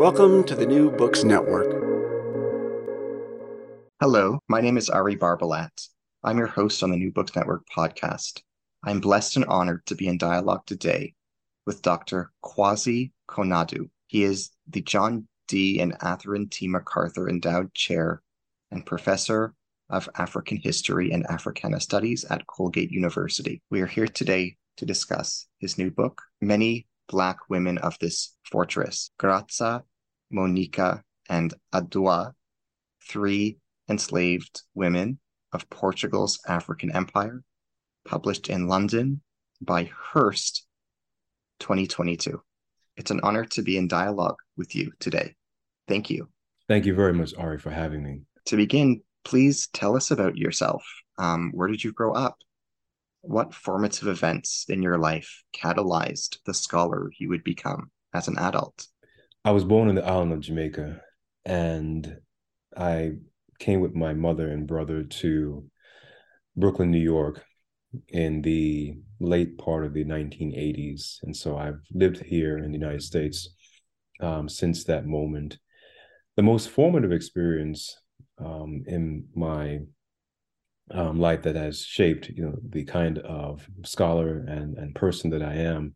Welcome to the New Books Network. Hello, my name is Ari Barbalat. I'm your host on the New Books Network podcast. I'm blessed and honored to be in dialogue today with Dr. Kwasi Konadu. He is the John D. and Catherine T. MacArthur Endowed Chair and Professor of African History and Africana Studies at Colgate University. We are here today to discuss his new book, Many Black Women of This Fortress, Graça, Monica, and Adjoa, Three Enslaved Women of Portugal's African Empire, published in London by Hurst 2022. It's an honor to be in dialogue with you today. Thank you. Thank you very much, Ari, for having me. To begin, please tell us about yourself. Um, where did you grow up? What formative events in your life catalyzed the scholar you would become as an adult? I was born in the island of Jamaica, and I came with my mother and brother to Brooklyn, New York in the late part of the 1980s. And so I've lived here in the United States um, since that moment. The most formative experience um, in my um, life that has shaped, you know, the kind of scholar and, and person that I am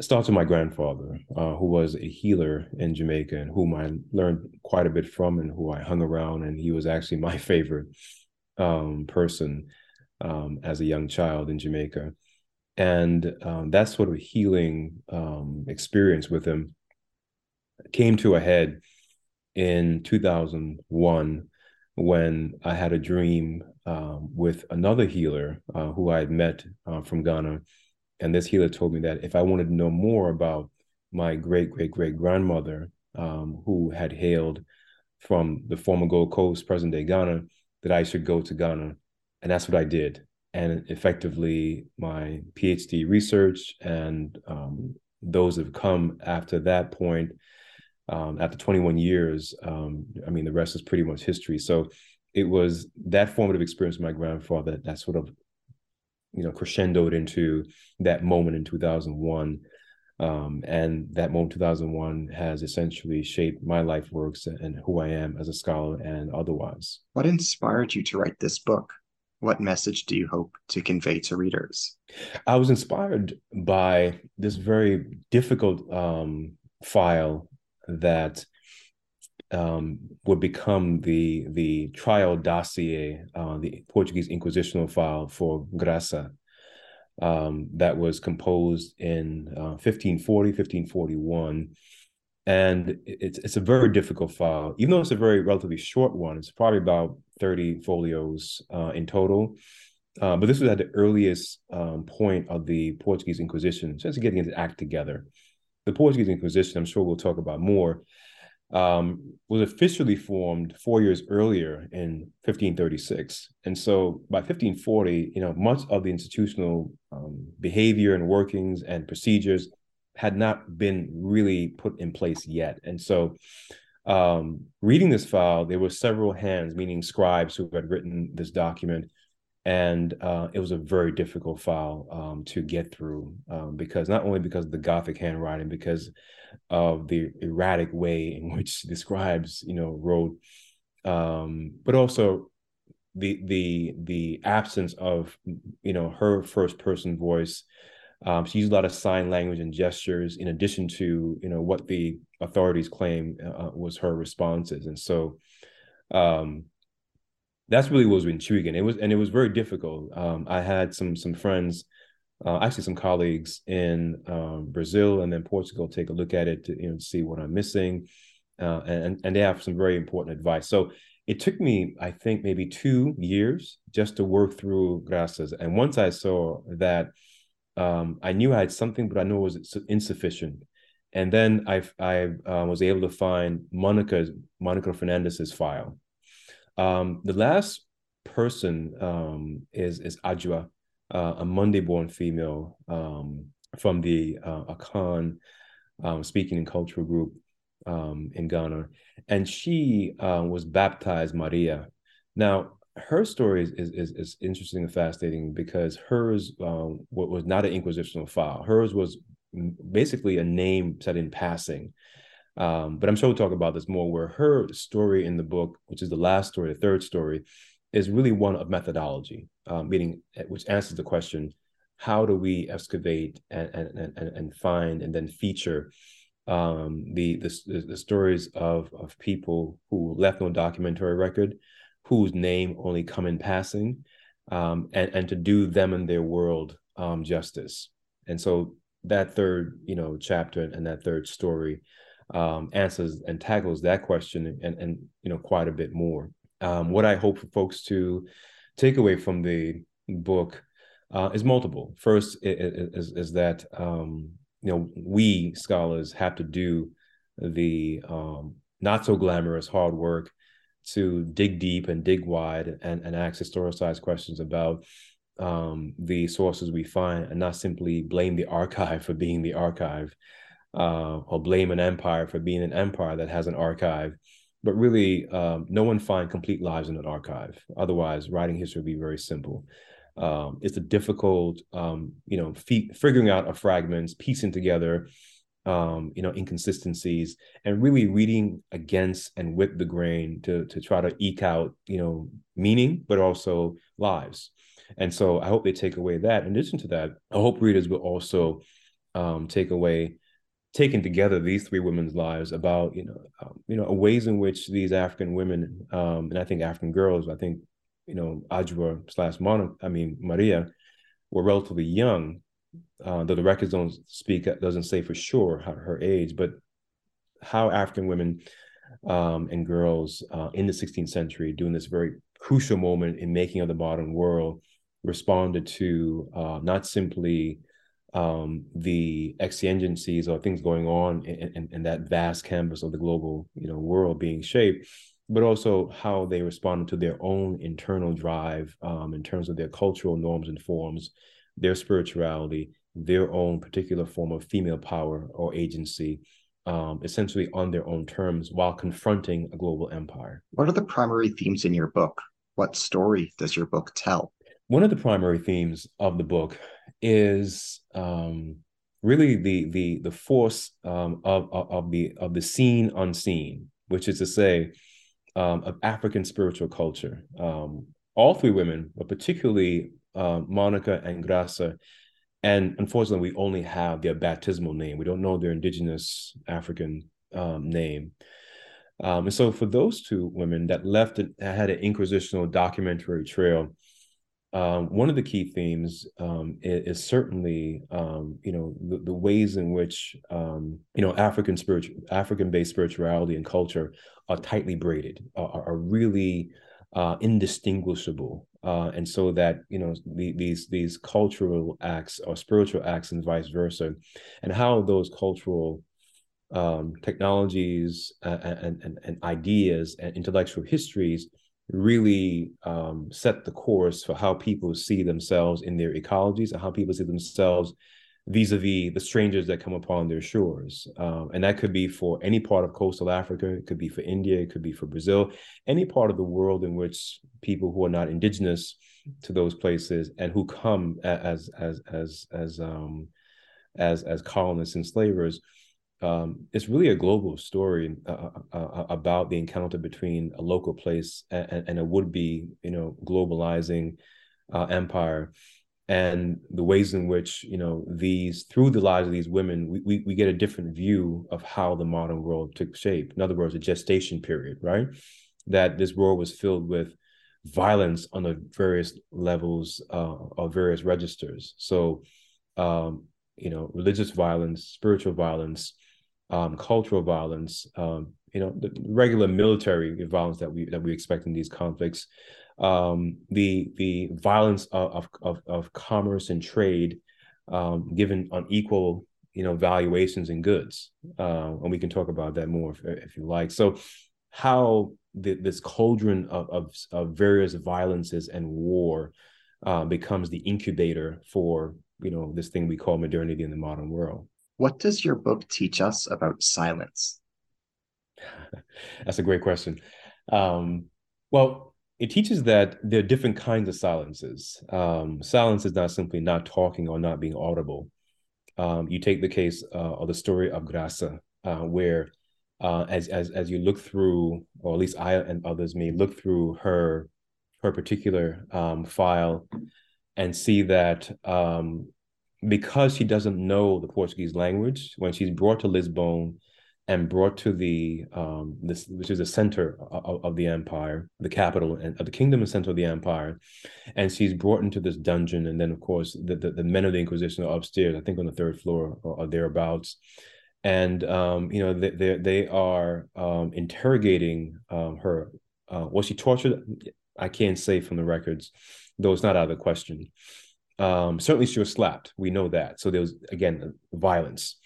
starts with my grandfather, uh, who was a healer in Jamaica and whom I learned quite a bit from and who I hung around. And he was actually my favorite um, person um, as a young child in Jamaica. And um, that sort of healing um, experience with him came to a head in 2001 when I had a dream um, with another healer uh, who I had met uh, from Ghana. And this healer told me that if I wanted to know more about my great great great grandmother, um, who had hailed from the former Gold Coast, present day Ghana, that I should go to Ghana. And that's what I did. And effectively, my PhD research and um, those that have come after that point, um, after 21 years, um, I mean, the rest is pretty much history. So it was that formative experience with my grandfather that sort of, you know, crescendoed into that moment in 2001. Um, and that moment 2001 has essentially shaped my life works and who I am as a scholar and otherwise. What inspired you to write this book? What message do you hope to convey to readers? I was inspired by this very difficult um, file that um, would become the the trial dossier, uh, the Portuguese inquisitional file for Graça, um, that was composed in uh, 1540, 1541. And it's, it's a very difficult file, even though it's a very relatively short one. It's probably about 30 folios uh, in total. Uh, but this was at the earliest um, point of the Portuguese Inquisition, since getting its act together. The Portuguese Inquisition, I'm sure we'll talk about more, um, was officially formed four years earlier in 1536. And so by 1540, you know, much of the institutional um, behavior and workings and procedures had not been really put in place yet. And so, um, reading this file, there were several hands, meaning scribes, who had written this document, and uh, it was a very difficult file um, to get through um, because not only because of the Gothic handwriting, because of the erratic way in which the scribes, you know, wrote, um, but also the the the absence of you know her first person voice. Um, she used a lot of sign language and gestures in addition to you know what the authorities claim uh, was her responses. And so um, that's really what was intriguing. It was and it was very difficult. Um, i had some some friends uh, actually some colleagues in um, brazil and then portugal take a look at it to you know see what i'm missing uh, and and they have some very important advice so it took me, I think, maybe two years just to work through Graças. And once I saw that, um, I knew I had something, but I knew it was insufficient. And then I I uh, was able to find Monica's Monica Fernandez's file. Um, the last person um, is is Adjoa, uh, a Monday-born female um, from the uh, Akan um, speaking and cultural group um, in Ghana, and she uh, was baptized Maria. Now, her story is, is, is interesting and fascinating because hers um, was not an inquisitional file. Hers was basically a name said in passing. Um, but I'm sure we'll talk about this more. Where her story in the book, which is the last story, the third story, is really one of methodology, um, meaning eh, which answers the question: How do we excavate and and and, and find and then feature um, the, the the stories of of people who left no documentary record, whose name only come in passing, um, and and to do them and their world um, justice. And so that third you know chapter and that third story um, answers and tackles that question and and you know quite a bit more. Um, what I hope for folks to take away from the book uh, is multiple. First is, is that um, you know we scholars have to do the um, not so glamorous hard work to dig deep and dig wide and, and ask historicized questions about um, the sources we find and not simply blame the archive for being the archive uh, or blame an empire for being an empire that has an archive but really um, no one find complete lives in an archive otherwise writing history would be very simple um, it's a difficult, um, you know, figuring out a fragments, piecing together, um, you know, inconsistencies, and really reading against and with the grain to to try to eke out, you know, meaning, but also lives. And so I hope they take away that. In addition to that, I hope readers will also um, take away taking together these three women's lives about you know um, you know ways in which these African women um, and I think African girls I think you know, Adjoa slash Monica, I mean, Maria were relatively young, uh, though the records don't speak, doesn't say for sure her, her age, but how African women um, and girls uh, in the 16th century, during this very crucial moment in making of the modern world, responded to uh, not simply um, the exigencies or things going on in, in, in, that vast canvas of the global, you know, world being shaped, but also how they responded to their own internal drive um, in terms of their cultural norms and forms, their spirituality, their own particular form of female power or agency, um, essentially on their own terms while confronting a global empire. What are the primary themes in your book? What story does your book tell? One of the primary themes of the book is um, really the the the force um, of, of, of the of the seen unseen, which is to say, um, of African spiritual culture. Um, all three women, but particularly uh, Monica and Graça, and unfortunately, we only have their baptismal name. We don't know their indigenous African um, name. And so, for those two women that left it, had an inquisitional documentary trail, um, one of the key themes um, is, is, certainly, um, you know, the, the, ways in which, um, you know, African spiritual, African-based spirituality and culture are tightly braided, are, are really uh, indistinguishable, uh, and so that you know the, these these cultural acts or spiritual acts and vice versa, and how those cultural um, technologies and, and, and ideas and intellectual histories really um, set the course for how people see themselves in their ecologies and how people see themselves vis-a-vis the strangers that come upon their shores. Um, and that could be for any part of coastal africa. It could be for india. It could be for brazil. Any part of the world in which people who are not indigenous to those places and who come as as as as um as as colonists and slavers um, it's really a global story uh, uh, uh about the encounter between a local place and, and a would-be you know globalizing uh, empire. And the ways in which you know these through the lives of these women we, we, we get a different view of how the modern world took shape. In other words a gestation period right? That this world was filled with violence on the various levels uh, of various registers. So um, you know religious violence spiritual violence um, cultural violence um, you know the regular military violence that we that we expect in these conflicts. Um, the the violence of, of, of commerce and trade um, given unequal you know valuations in goods. Uh, and we can talk about that more if, if you like. So how the, this cauldron of, of, of, various violences and war uh, becomes the incubator for you know this thing we call modernity in the modern world what does your book teach us about silence that's a great question um, well it teaches that there are different kinds of silences. Um, silence is not simply not talking or not being audible. Um, you take the case uh, of the story of Graça, uh, where uh, as as as you look through, or at least I and others may look through her her particular um, file and see that um, because she doesn't know the Portuguese language, when she's brought to Lisbon and brought to the um, this which is the center of, of, the empire, the capital and of the kingdom and center of the empire, and she's brought into this dungeon, and then of course the, the, the men of the Inquisition are upstairs, I think on the third floor or, or thereabouts, and um, you know they they, they are um, interrogating um, her. Uh, was she tortured? I can't say from the records, though it's not out of the question. Um, certainly, she was slapped. We know that. So there was again violence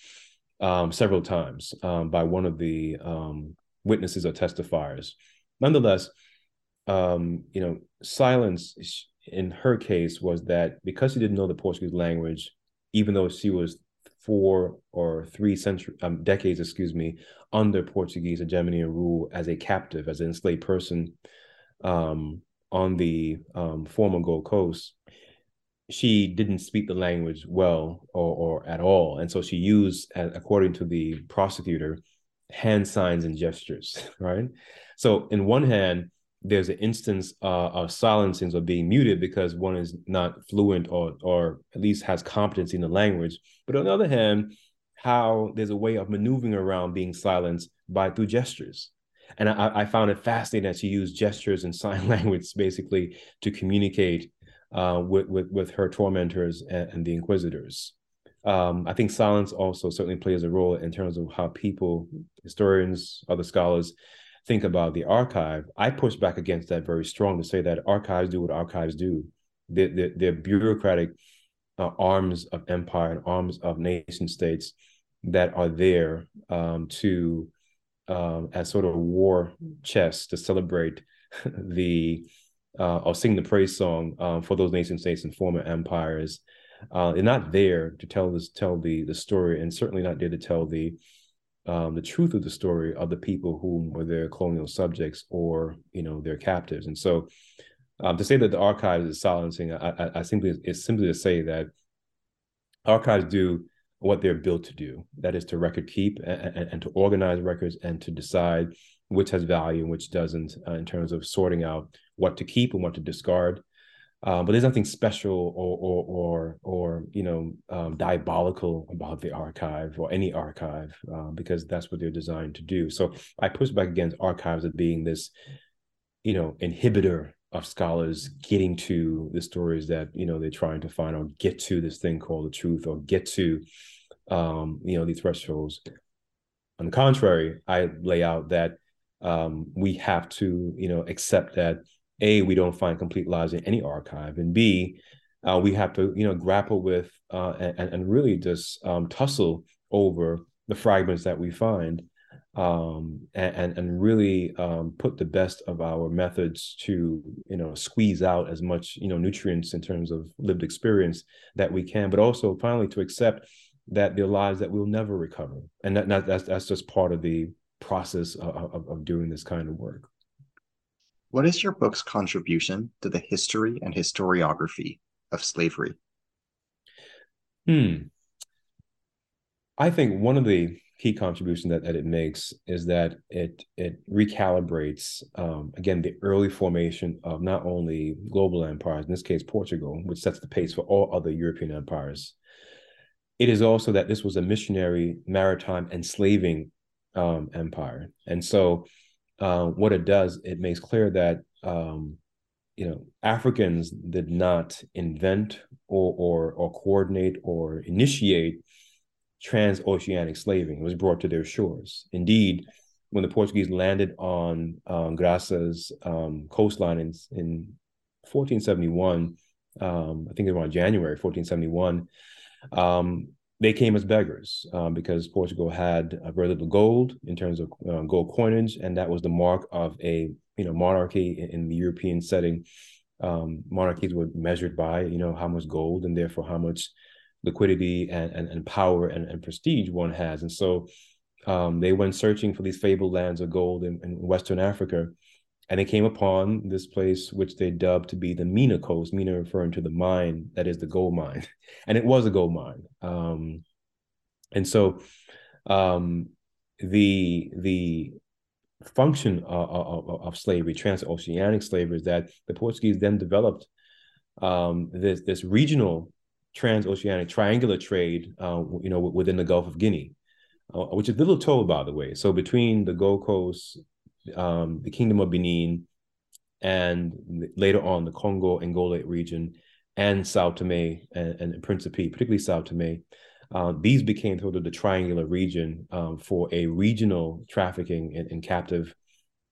um, several times um, by one of the um, witnesses or testifiers. Nonetheless, um, you know, silence in her case was that because she didn't know the Portuguese language, even though she was four or three century um, decades, excuse me, under Portuguese hegemony and rule as a captive, as an enslaved person um, on the former Gold Coast, she didn't speak the language well or, or at all. And so she used, according to the prosecutor, hand signs and gestures, right? So, in one hand, there's an instance uh, of silencing or being muted because one is not fluent or, or at least has competency in the language. But on the other hand, how there's a way of maneuvering around being silenced by through gestures. And I, I found it fascinating that she used gestures and sign language basically to communicate uh, with, with, with her tormentors and, and the inquisitors. Um, I think silence also certainly plays a role in terms of how people, historians, other scholars, think about the archive. I push back against that very strong to say that archives do what archives do. They're, they're, bureaucratic uh, arms of empire and arms of nation states that are there um, to, um, as sort of war chest to celebrate the uh, or sing the praise song um, for those nation states and former empires. Uh, they're not there to tell this, tell the the story, and certainly not there to tell the um, the truth of the story of the people whom were their colonial subjects or you know their captives. And so, um, to say that the archives is silencing, I, I, I simply is simply to say that archives do what they're built to do. That is to record keep and, and, and to organize records and to decide which has value and which doesn't uh, in terms of sorting out what to keep and what to discard. Um, but there's nothing special or or or, or you know um, diabolical about the archive or any archive uh, because that's what they're designed to do. So I push back against archives as being this, you know, inhibitor of scholars getting to the stories that you know they're trying to find or get to this thing called the truth or get to um, you know these thresholds. On the contrary, I lay out that um, we have to you know accept that a we don't find complete lives in any archive and b uh, we have to you know grapple with uh, and, and really just um, tussle over the fragments that we find um, and and really um, put the best of our methods to you know squeeze out as much you know nutrients in terms of lived experience that we can, but also finally to accept that there are lives that we'll never recover, and that, that that's that's just part of the process of, of, doing this kind of work. What is your book's contribution to the history and historiography of slavery? Hmm. I think one of the key contribution that, that it makes is that it it recalibrates um, again the early formation of not only global empires, in this case Portugal, which sets the pace for all other European empires. It is also that this was a missionary, maritime, enslaving um, empire, and so uh, what it does, it makes clear that um, you know Africans did not invent or or or coordinate or initiate transoceanic slaving. It was brought to their shores. Indeed, when the Portuguese landed on um, Graça's um, coastline in, in 1471, um, I think around January 1471, um, they came as beggars um, because Portugal had very little gold in terms of uh, gold coinage, and that was the mark of a you know monarchy in, in the European setting. Um, monarchies were measured by you know how much gold and therefore how much liquidity and, and, and power and, and prestige one has. And so um, they went searching for these fabled lands of gold in, in, Western Africa. And they came upon this place, which they dubbed to be the Mina Coast, Mina referring to the mine, that is the gold mine. And it was a gold mine. Um, and so um, the, the function of, of, of, slavery, transoceanic slavery, is that the Portuguese then developed um, this, this regional transoceanic triangular trade, uh, you know, within the Gulf of Guinea, uh, which is little told, by the way. So between the Gold Coast, um, the Kingdom of Benin, and later on the Congo Angola region, and Sao Tome and, and Principe, particularly Sao Tome, uh, these became sort of the triangular region um, for a regional trafficking in, in captive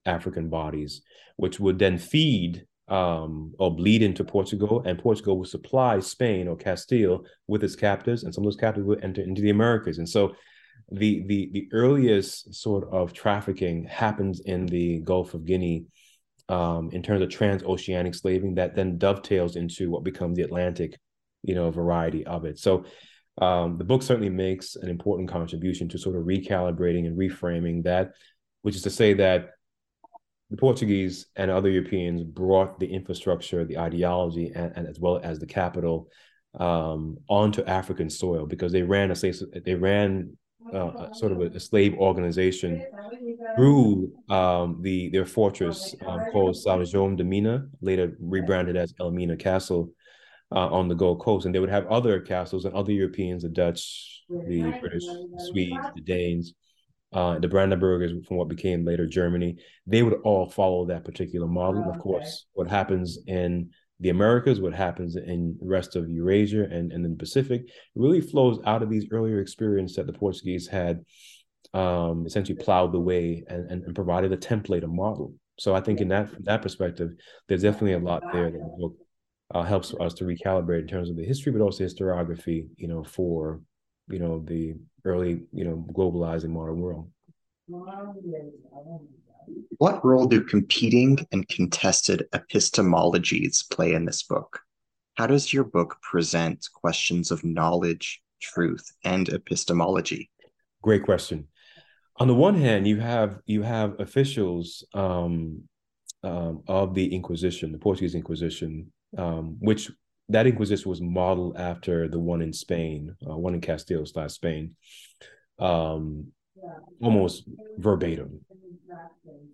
African bodies, which would then feed um, or bleed into Portugal, and Portugal would supply Spain or Castile with its captives, and some of those captives would enter into the Americas. And so, the the the earliest sort of trafficking happens in the Gulf of Guinea, um, in terms of transoceanic slaving, that then dovetails into what becomes the Atlantic, you know, variety of it. So. Um, the book certainly makes an important contribution to sort of recalibrating and reframing that, which is to say that the Portuguese and other Europeans brought the infrastructure, the ideology, and, and as well as the capital um, onto African soil because they ran a they ran uh, sort of a, a, slave organization through um, the their fortress um, called João de Mina, later rebranded as Elmina Castle. Uh, on the Gold Coast, and they would have other castles and other Europeans, the Dutch, the British, the Swedes, the Danes, uh, the Brandenburgers from what became later Germany, they would all follow that particular model. Of course, what happens in the Americas, what happens in the rest of Eurasia and, and in the Pacific, really flows out of these earlier experiences that the Portuguese had um, essentially plowed the way and, and, and, provided a template, a model. So I think in that from that perspective, there's definitely a lot there that book uh, helps us to recalibrate in terms of the history, but also historiography, you know, for you know the early you know globalizing modern world what role do competing and contested epistemologies play in this book? How does your book present questions of knowledge truth and epistemology? Great question. On the one hand you have you have officials um, um, of the inquisition the portuguese inquisition um, which that Inquisition was modeled after the one in Spain, uh, one in Castile slash Spain, um, almost verbatim,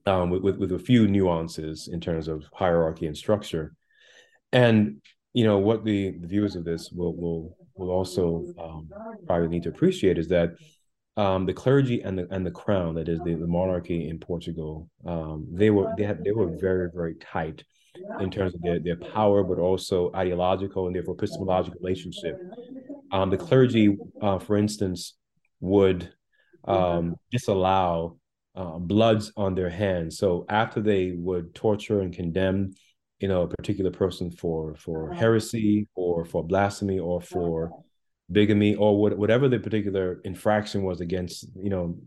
um, with, with, with a few nuances in terms of hierarchy and structure. And you know what the, the viewers of this will will will also um, probably need to appreciate is that um, the clergy and the and the crown, that is the, the monarchy in Portugal, um, they were they had they were very very tight in terms of their, their power, but also ideological and therefore epistemological relationship. Um, the clergy, uh, for instance, would um, disallow uh, bloods on their hands. So after they would torture and condemn, you know, a particular person for for heresy or for blasphemy or for bigamy or what, whatever the particular infraction was against, you know,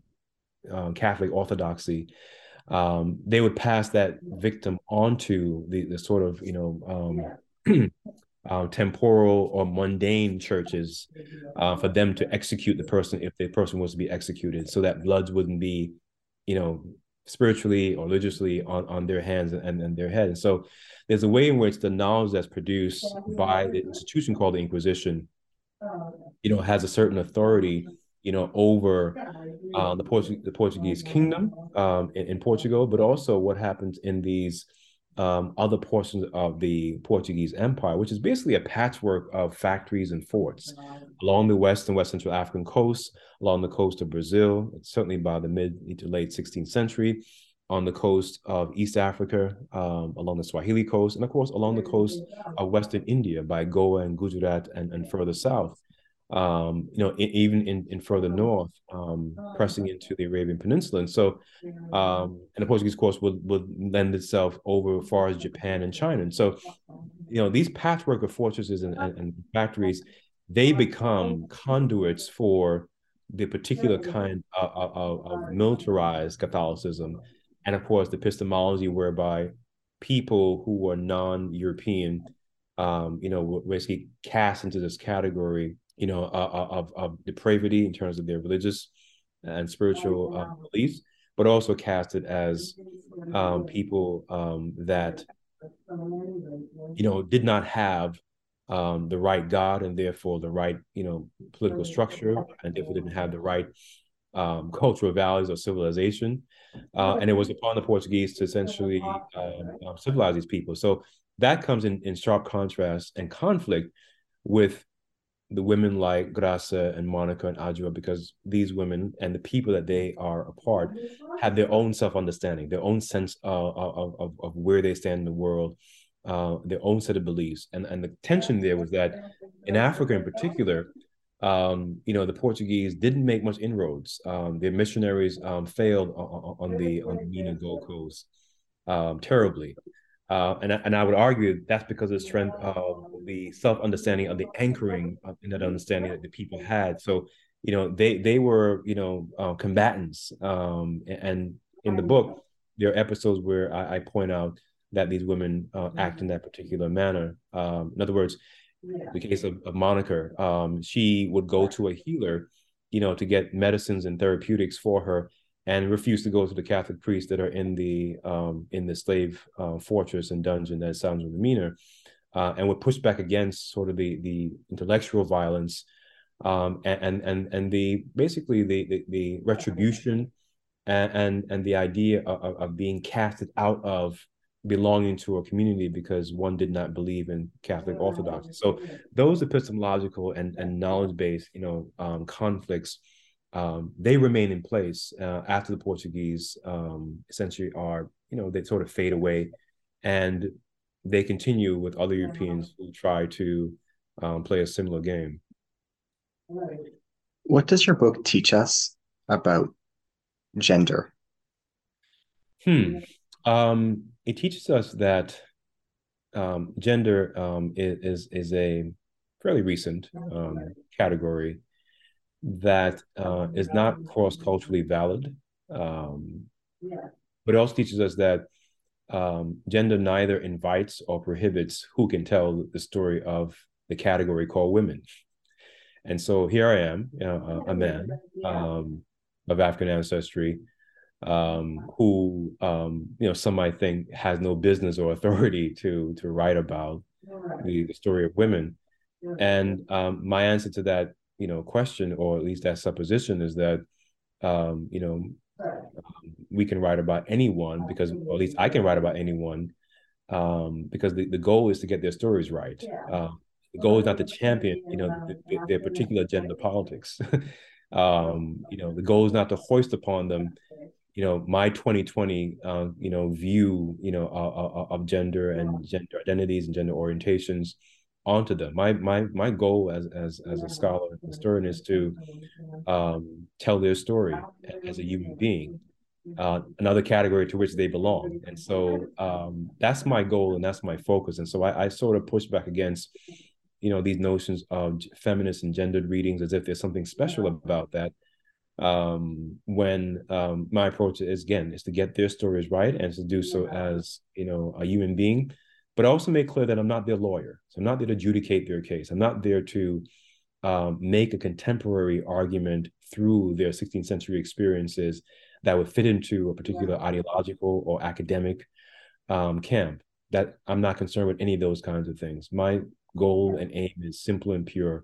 uh, Catholic orthodoxy, um, they would pass that victim onto the, the sort of you know um, uh, temporal or mundane churches uh, for them to execute the person if the person was to be executed, so that bloods wouldn't be, you know, spiritually or religiously on, on their hands and, and their head. And so there's a way in which the knowledge that's produced by the institution called the Inquisition, you know, has a certain authority you know, over uh, the, Portu- the Portuguese kingdom um, in, in, Portugal, but also what happens in these um, other portions of the Portuguese Empire, which is basically a patchwork of factories and forts along the west and west central African coast, along the coast of Brazil, certainly by the mid to late 16th century, on the coast of East Africa, um, along the Swahili coast, and of course along the coast of Western India by Goa and Gujarat and, and further south um, you know, in, even in, in further north, um, pressing into the Arabian Peninsula. And so, um, and the Portuguese course would, would lend itself over as far as Japan and China. And so, you know, these patchwork of fortresses and, and, and factories, they become conduits for the particular kind of, of, of militarized Catholicism. And of course, the epistemology whereby people who are non-European, um, you know, were basically cast into this category you know, uh, uh, of, of depravity in terms of their religious and spiritual uh, beliefs, but also casted as um, people um, that, you know, did not have um, the right God and therefore the right, you know, political structure, and therefore didn't have the right um, cultural values or civilization. Uh, and it was upon the Portuguese to essentially uh, civilize these people. So that comes in, in sharp contrast and conflict with the women like Graça and Monica and Adjoa because these women and the people that they are a part have their own self-understanding, their own sense of, of, of, of where they stand in the world, uh, their own set of beliefs. And, and the tension there was that in Africa in particular, um, you know, the Portuguese didn't make much inroads. Um, their missionaries um, failed on, on, the on the Mina Gold Coast um, terribly. Uh, and, and I would argue that's because of the strength of the self understanding of the anchoring of, in that understanding that the people had. So, you know, they they were you know uh, combatants. Um, and in the book, there are episodes where I, I point out that these women uh, act in that particular manner. Um, in other words, the case of, of Monica, um, she would go to a healer, you know, to get medicines and therapeutics for her and refuse to go to the Catholic priests that are in the um, in the slave uh, fortress and dungeon that sounds with the uh, and were pushed back against sort of the the intellectual violence um, and and and the basically the the, the retribution and, and, and the idea of, of being casted out of belonging to a community because one did not believe in Catholic Orthodoxy. So those epistemological and, and knowledge based, you know, um, conflicts um, they remain in place uh, after the Portuguese um, essentially are, you know, they sort of fade away, and they continue with other Europeans who try to um, play a similar game. What does your book teach us about gender? Hmm. Um, it teaches us that um, gender um, is is a fairly recent um, category that uh, is not cross culturally valid. Um, but it also teaches us that um, gender neither invites or prohibits who can tell the story of the category called women. And so here I am, you know, a, a man um, of African ancestry um, who, um, you know, some might think has no business or authority to to write about the, the story of women. And um, my answer to that you know question or at least that supposition is that um, you know um, we can write about anyone because or at least I can write about anyone um, because the, the goal is to get their stories right. Uh, the goal is not to champion you know the, the, their particular gender politics. Um, you know the goal is not to hoist upon them you know my 2020 uh, you know view you know of, of gender and gender identities and gender orientations onto them. My my my goal as as as a scholar and historian is to um, tell their story as a human being, uh, another category to which they belong. And so um, that's my goal and that's my focus. And so I, I, sort of push back against, you know, these notions of feminist and gendered readings as if there's something special about that. um, when um, my approach is again is to get their stories right and to do so as you know a human being, but I also make clear that I'm not their lawyer. So I'm not there to adjudicate their case. I'm not there to um, make a contemporary argument through their 16th century experiences that would fit into a particular ideological or academic um, camp. That I'm not concerned with any of those kinds of things. My goal and aim is simple and pure.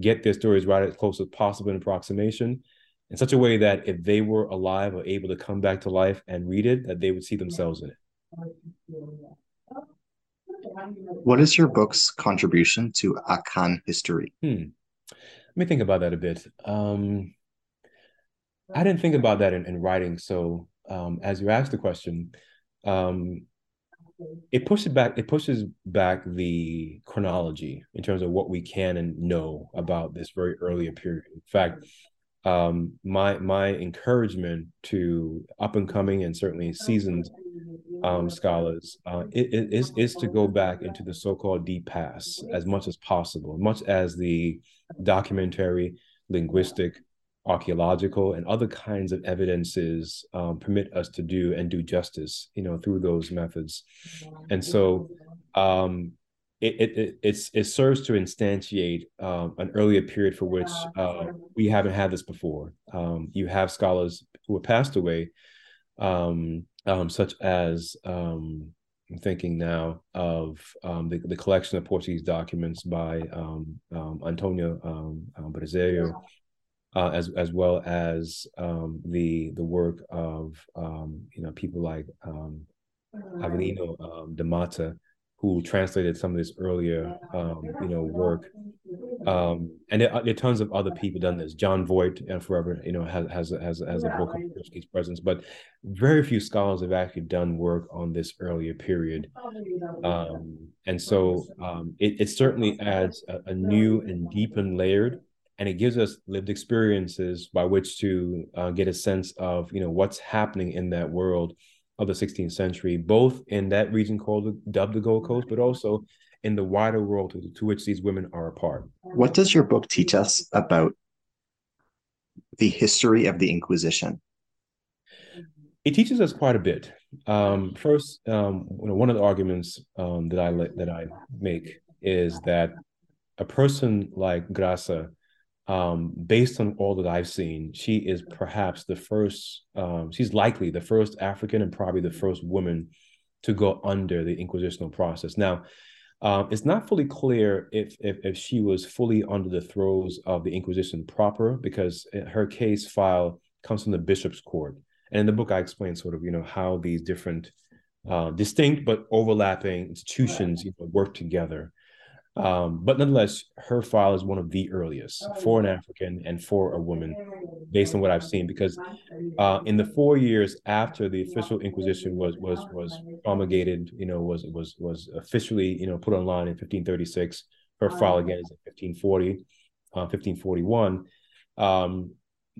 Get their stories right as close as possible in approximation, in such a way that if they were alive or able to come back to life and read it, that they would see themselves in it. What is your book's contribution to Akan history? Hmm. Let me think about that a bit. Um, I didn't think about that in, in writing. So um, as you asked the question, um, it pushes back. It pushes back the chronology in terms of what we can and know about this very earlier period. In fact, um, my my encouragement to up and coming and certainly seasoned um, scholars uh, it, it is is to go back into the so-called deep past as much as possible, much as the documentary, linguistic, archaeological, and other kinds of evidences um, permit us to do and do justice, you know, through those methods. And so, um, it, it, it, it serves to instantiate um, an earlier period for which uh, we haven't had this before. Um, you have scholars who have passed away, um, um such as um, I'm thinking now of um, the, the collection of Portuguese documents by Antonio um, Brásio, uh, as as well as the the work of you know people like Avelino da Mota who translated some of this earlier, um, you know, work. Um, and there, there, are tons of other people done this. John Vogt and forever, you know, has has has, has a book on Portuguese presence, but very few scholars have actually done work on this earlier period. Um, and so um, it, it certainly adds a, a, new and deepened layered, and it gives us lived experiences by which to uh, get a sense of, you know, what's happening in that world of the 16th century, both in that region called the, dubbed the Gold Coast, but also in the wider world to, to which these women are a part. What does your book teach us about the history of the Inquisition? It teaches us quite a bit. Um, first, um, one of the arguments um, that I that I make is that a person like Graça um, based on all that I've seen, she is perhaps the first, um, she's likely the first African and probably the first woman to go under the inquisitional process. Now, um, it's not fully clear if, if, if she was fully under the throes of the Inquisition proper, because her case file comes from the bishop's court. And in the book, I explain sort of you know how these different, uh, distinct but overlapping institutions you know, work together. Um, but nonetheless, her file is one of the earliest for an African and for a woman, based on what I've seen. Because uh, in the four years after the official Inquisition was was was promulgated, you know, was was was officially you know put online in 1536. Her file again is in 1540, uh, 1541. Um,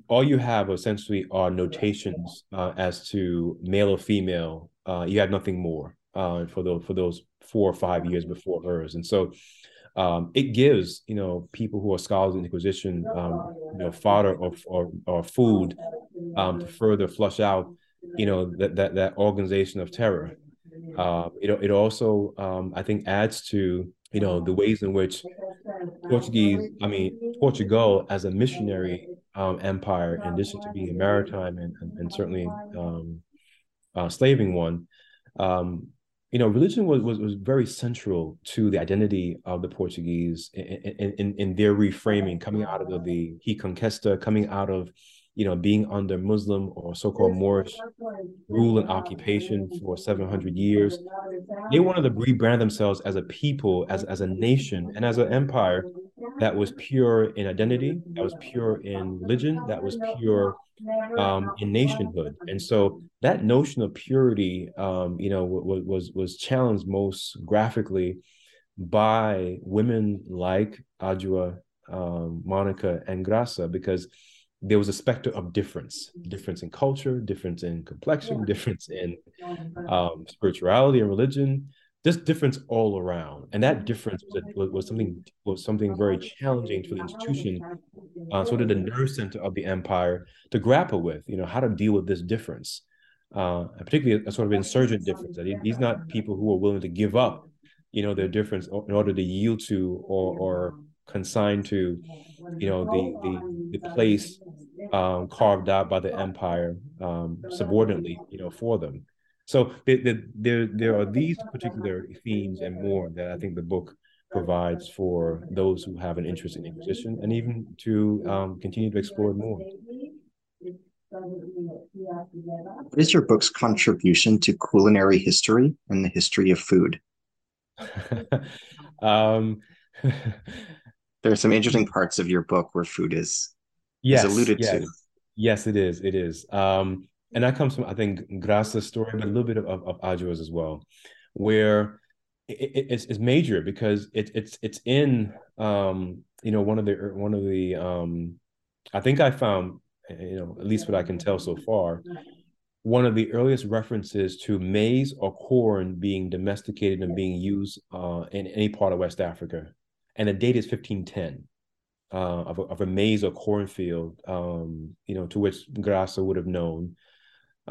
all you have essentially are notations uh, as to male or female. Uh, you have nothing more uh, for those for those four or five years before hers, and so um, it gives you know people who are scholars in Inquisition um, you know fodder or or, or food um, to further flush out you know that that that organization of terror. Uh, it it also um, I think adds to you know the ways in which Portuguese I mean Portugal as a missionary um, empire in addition to being a maritime and and, and certainly um, slaving one um, you know, religion was, was, was very central to the identity of the Portuguese in, in, in their reframing, coming out of the, the Reconquista, coming out of, you know, being under Muslim or so-called Moorish rule and occupation for 700 years. They wanted to rebrand themselves as a people, as, as a nation, and as an empire that was pure in identity, that was pure in religion, that was pure um, in nationhood. And so that notion of purity, um, you know, was, was was challenged most graphically by women like Adjoa, um, Monica, and Graça, because there was a specter of difference, difference in culture, difference in complexion, difference in um, spirituality and religion, just difference all around, and that difference was, a, was something was something very challenging for the institution, uh, sort of the nerve center of the empire, to grapple with. You know, how to deal with this difference, uh, particularly a sort of insurgent difference. That these not people who are willing to give up, you know, their difference in order to yield to or or consign to, you know, the the the place um, carved out by the empire um, subordinately, you know, for them. So there, there, there are these particular themes and more that I think the book provides for those who have an interest in Inquisition and even to um, continue to explore more. What is your book's contribution to culinary history and the history of food? um, there are some interesting parts of your book where food is, yes, is alluded yes. to. Yes, it is. It is. Um, and that comes from I think Graça's story, but a little bit of, of, of Adjoa's as well, where it, it, it's, it's major because it, it's it's in um, you know one of the one of the um, I think I found you know at least what I can tell so far one of the earliest references to maize or corn being domesticated and being used uh, in any part of West Africa, and the date is 1510 uh, of, a, of a maize or cornfield, um, you know, to which Graça would have known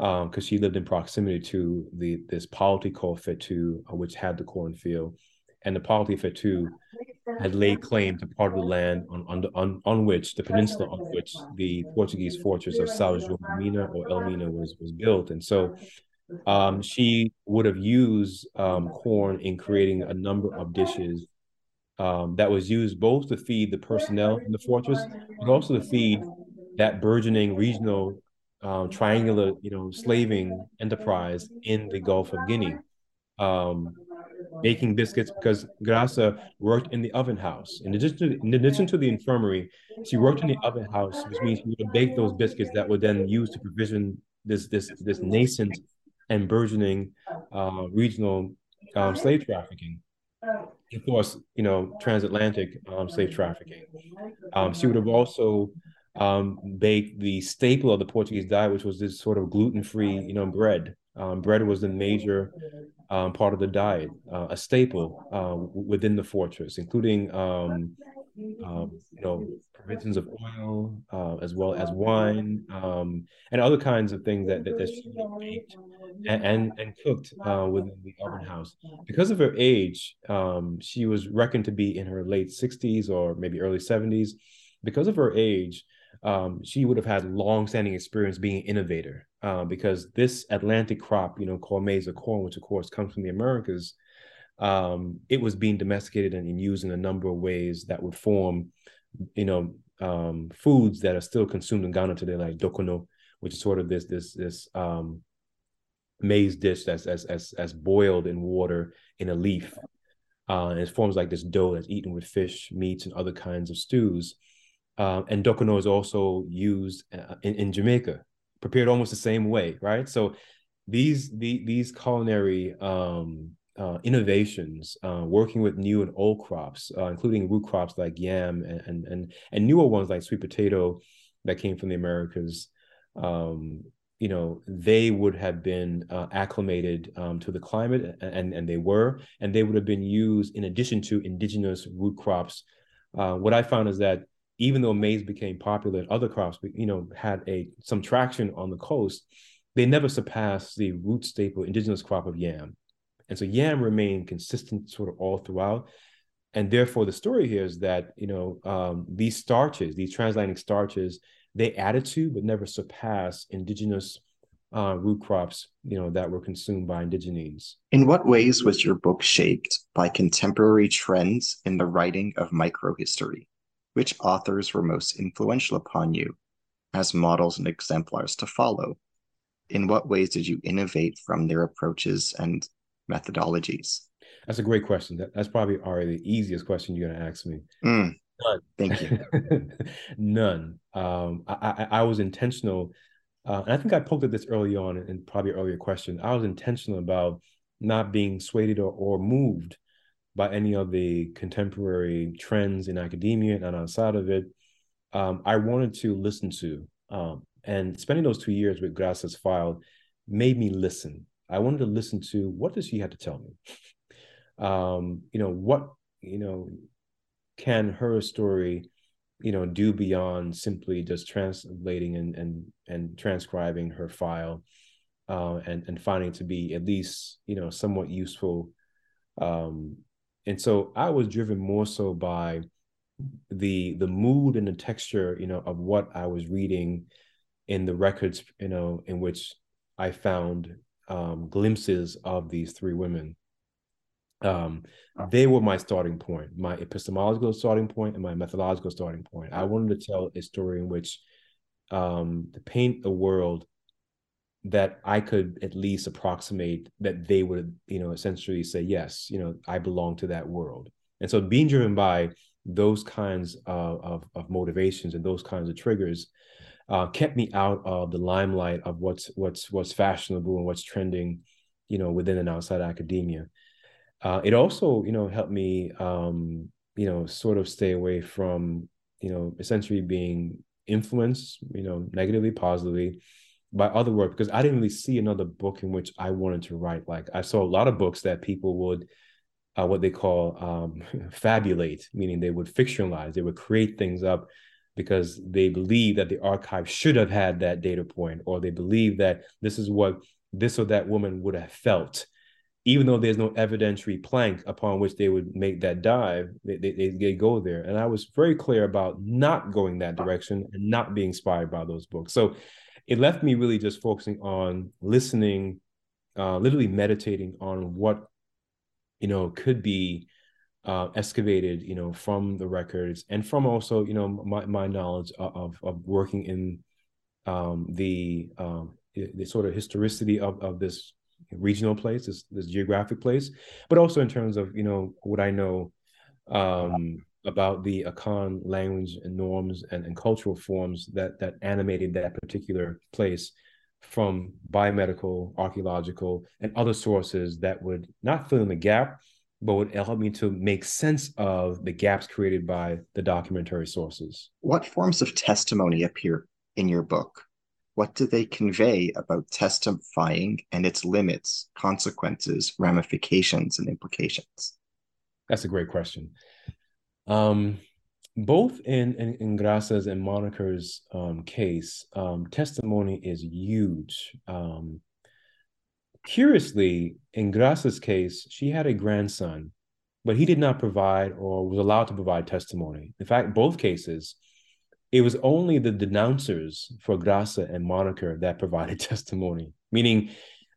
because um, she lived in proximity to the this polity called Fetu, uh, which had the cornfield, and the polity Fetu had laid claim to part of the land on on, on, on which the peninsula on which the Portuguese fortress of São João Mina or Elmina was was built, and so um, she would have used um, corn in creating a number of dishes um, that was used both to feed the personnel in the fortress, but also to feed that burgeoning regional um, triangular, you know, slaving enterprise in the Gulf of Guinea, um, making biscuits because Graça worked in the oven house. In addition, to, in addition to the infirmary, she worked in the oven house, which means she would bake those biscuits that were then used to provision this this this nascent and burgeoning uh, regional um, slave trafficking. Of course, you know, transatlantic um, slave trafficking. Um, she would have also um, baked the staple of the Portuguese diet, which was this sort of gluten-free, you know, bread. Um, bread was the major um, part of the diet, uh, a staple uh, within the fortress, including, um, um, you know, provisions of oil uh, as well as wine um, and other kinds of things that that, that she baked and and, and cooked uh, within the oven house. Because of her age, she was reckoned to be in her late 60s or maybe early 70s. Because of her age, um, she would have had long-standing experience being an innovator uh, because this Atlantic crop, you know, called maize or corn, which of course comes from the Americas, um, it was being domesticated and, used in a number of ways that would form, you know, um, foods that are still consumed in Ghana today, like dokono, which is sort of this this this um, maize dish that's as as as boiled in water in a leaf. Uh, and it forms like this dough that's eaten with fish, meats, and other kinds of stews. Uh, and dokono is also used uh, in, in Jamaica, prepared almost the same way, right? So these the, these culinary um, uh, innovations, uh, working with new and old crops, uh, including root crops like yam and, and and newer ones like sweet potato that came from the Americas. Um, you know, they would have been uh, acclimated um, to the climate, and and they were, and they would have been used in addition to indigenous root crops. what I found is that even though maize became popular, and other crops, you know, had a some traction on the coast, they never surpassed the root staple indigenous crop of yam. And so yam remained consistent sort of all throughout. And therefore, the story here is that, you know, um, these starches, these transatlantic starches, they added to but never surpassed indigenous uh, root crops, you know, that were consumed by indigenes. In what ways was your book shaped by contemporary trends in the writing of microhistory? Which authors were most influential upon you as models and exemplars to follow? In what ways did you innovate from their approaches and methodologies? That's a great question. That, that's probably already the easiest question you're going to ask me. Mm, None. Thank you. None. Um, I, I, I, was intentional, uh, and I think I poked at this early on in probably earlier question. I was intentional about not being swayed or, or moved by any of the contemporary trends in academia and outside of it. Um, I wanted to listen to, um, and spending those two years with Graça's file made me listen. I wanted to listen to what does she have to tell me. um, you know, what you know can her story, you know, do beyond simply just translating and and and transcribing her file, uh, and and finding it to be at least you know somewhat useful. Um, and so I was driven more so by the the mood and the texture, you know, of what I was reading in the records, you know, in which I found um, glimpses of these three women. Um, they were my starting point, my epistemological starting point, and my methodological starting point. I wanted to tell a story in which um, to paint a world that I could at least approximate that they would, you know, essentially say, yes, you know, I belong to that world. And so being driven by those kinds of, of, of motivations and those kinds of triggers uh, kept me out of the limelight of what's what's what's fashionable and what's trending, you know, within and outside academia. Uh, it also, you know, helped me, um, you know, sort of stay away from, you know, essentially being influenced, you know, negatively, positively by other work because I didn't really see another book in which I wanted to write. Like I saw a lot of books that people would uh, what they call um, fabulate, meaning they would fictionalize, they would create things up because they believe that the archive should have had that data point, or they believe that this is what this or that woman would have felt. Even though there's no evidentiary plank upon which they would make that dive, they, they, they go there. And I was very clear about not going that direction and not being inspired by those books. So it left me really just focusing on listening, uh, literally meditating on what you know, could be uh, excavated, you know, from the records and from also, you know, my, my knowledge of, of working in um, the, um, the sort of historicity of, of this regional place, this, this geographic place, but also in terms of, you know, what I know um, about the Akan language and norms and, and cultural forms that that animated that particular place from biomedical, archaeological, and other sources that would not fill in the gap, but would help me to make sense of the gaps created by the documentary sources. What forms of testimony appear in your book? What do they convey about testifying and its limits, consequences, ramifications, and implications? That's a great question. Um, both in, in, in and Monica's um, case, um, testimony is huge. Um, curiously, in Graça's case, she had a grandson, but he did not provide or was allowed to provide testimony. In fact, both cases, it was only the denouncers for Graça and Monica that provided testimony, meaning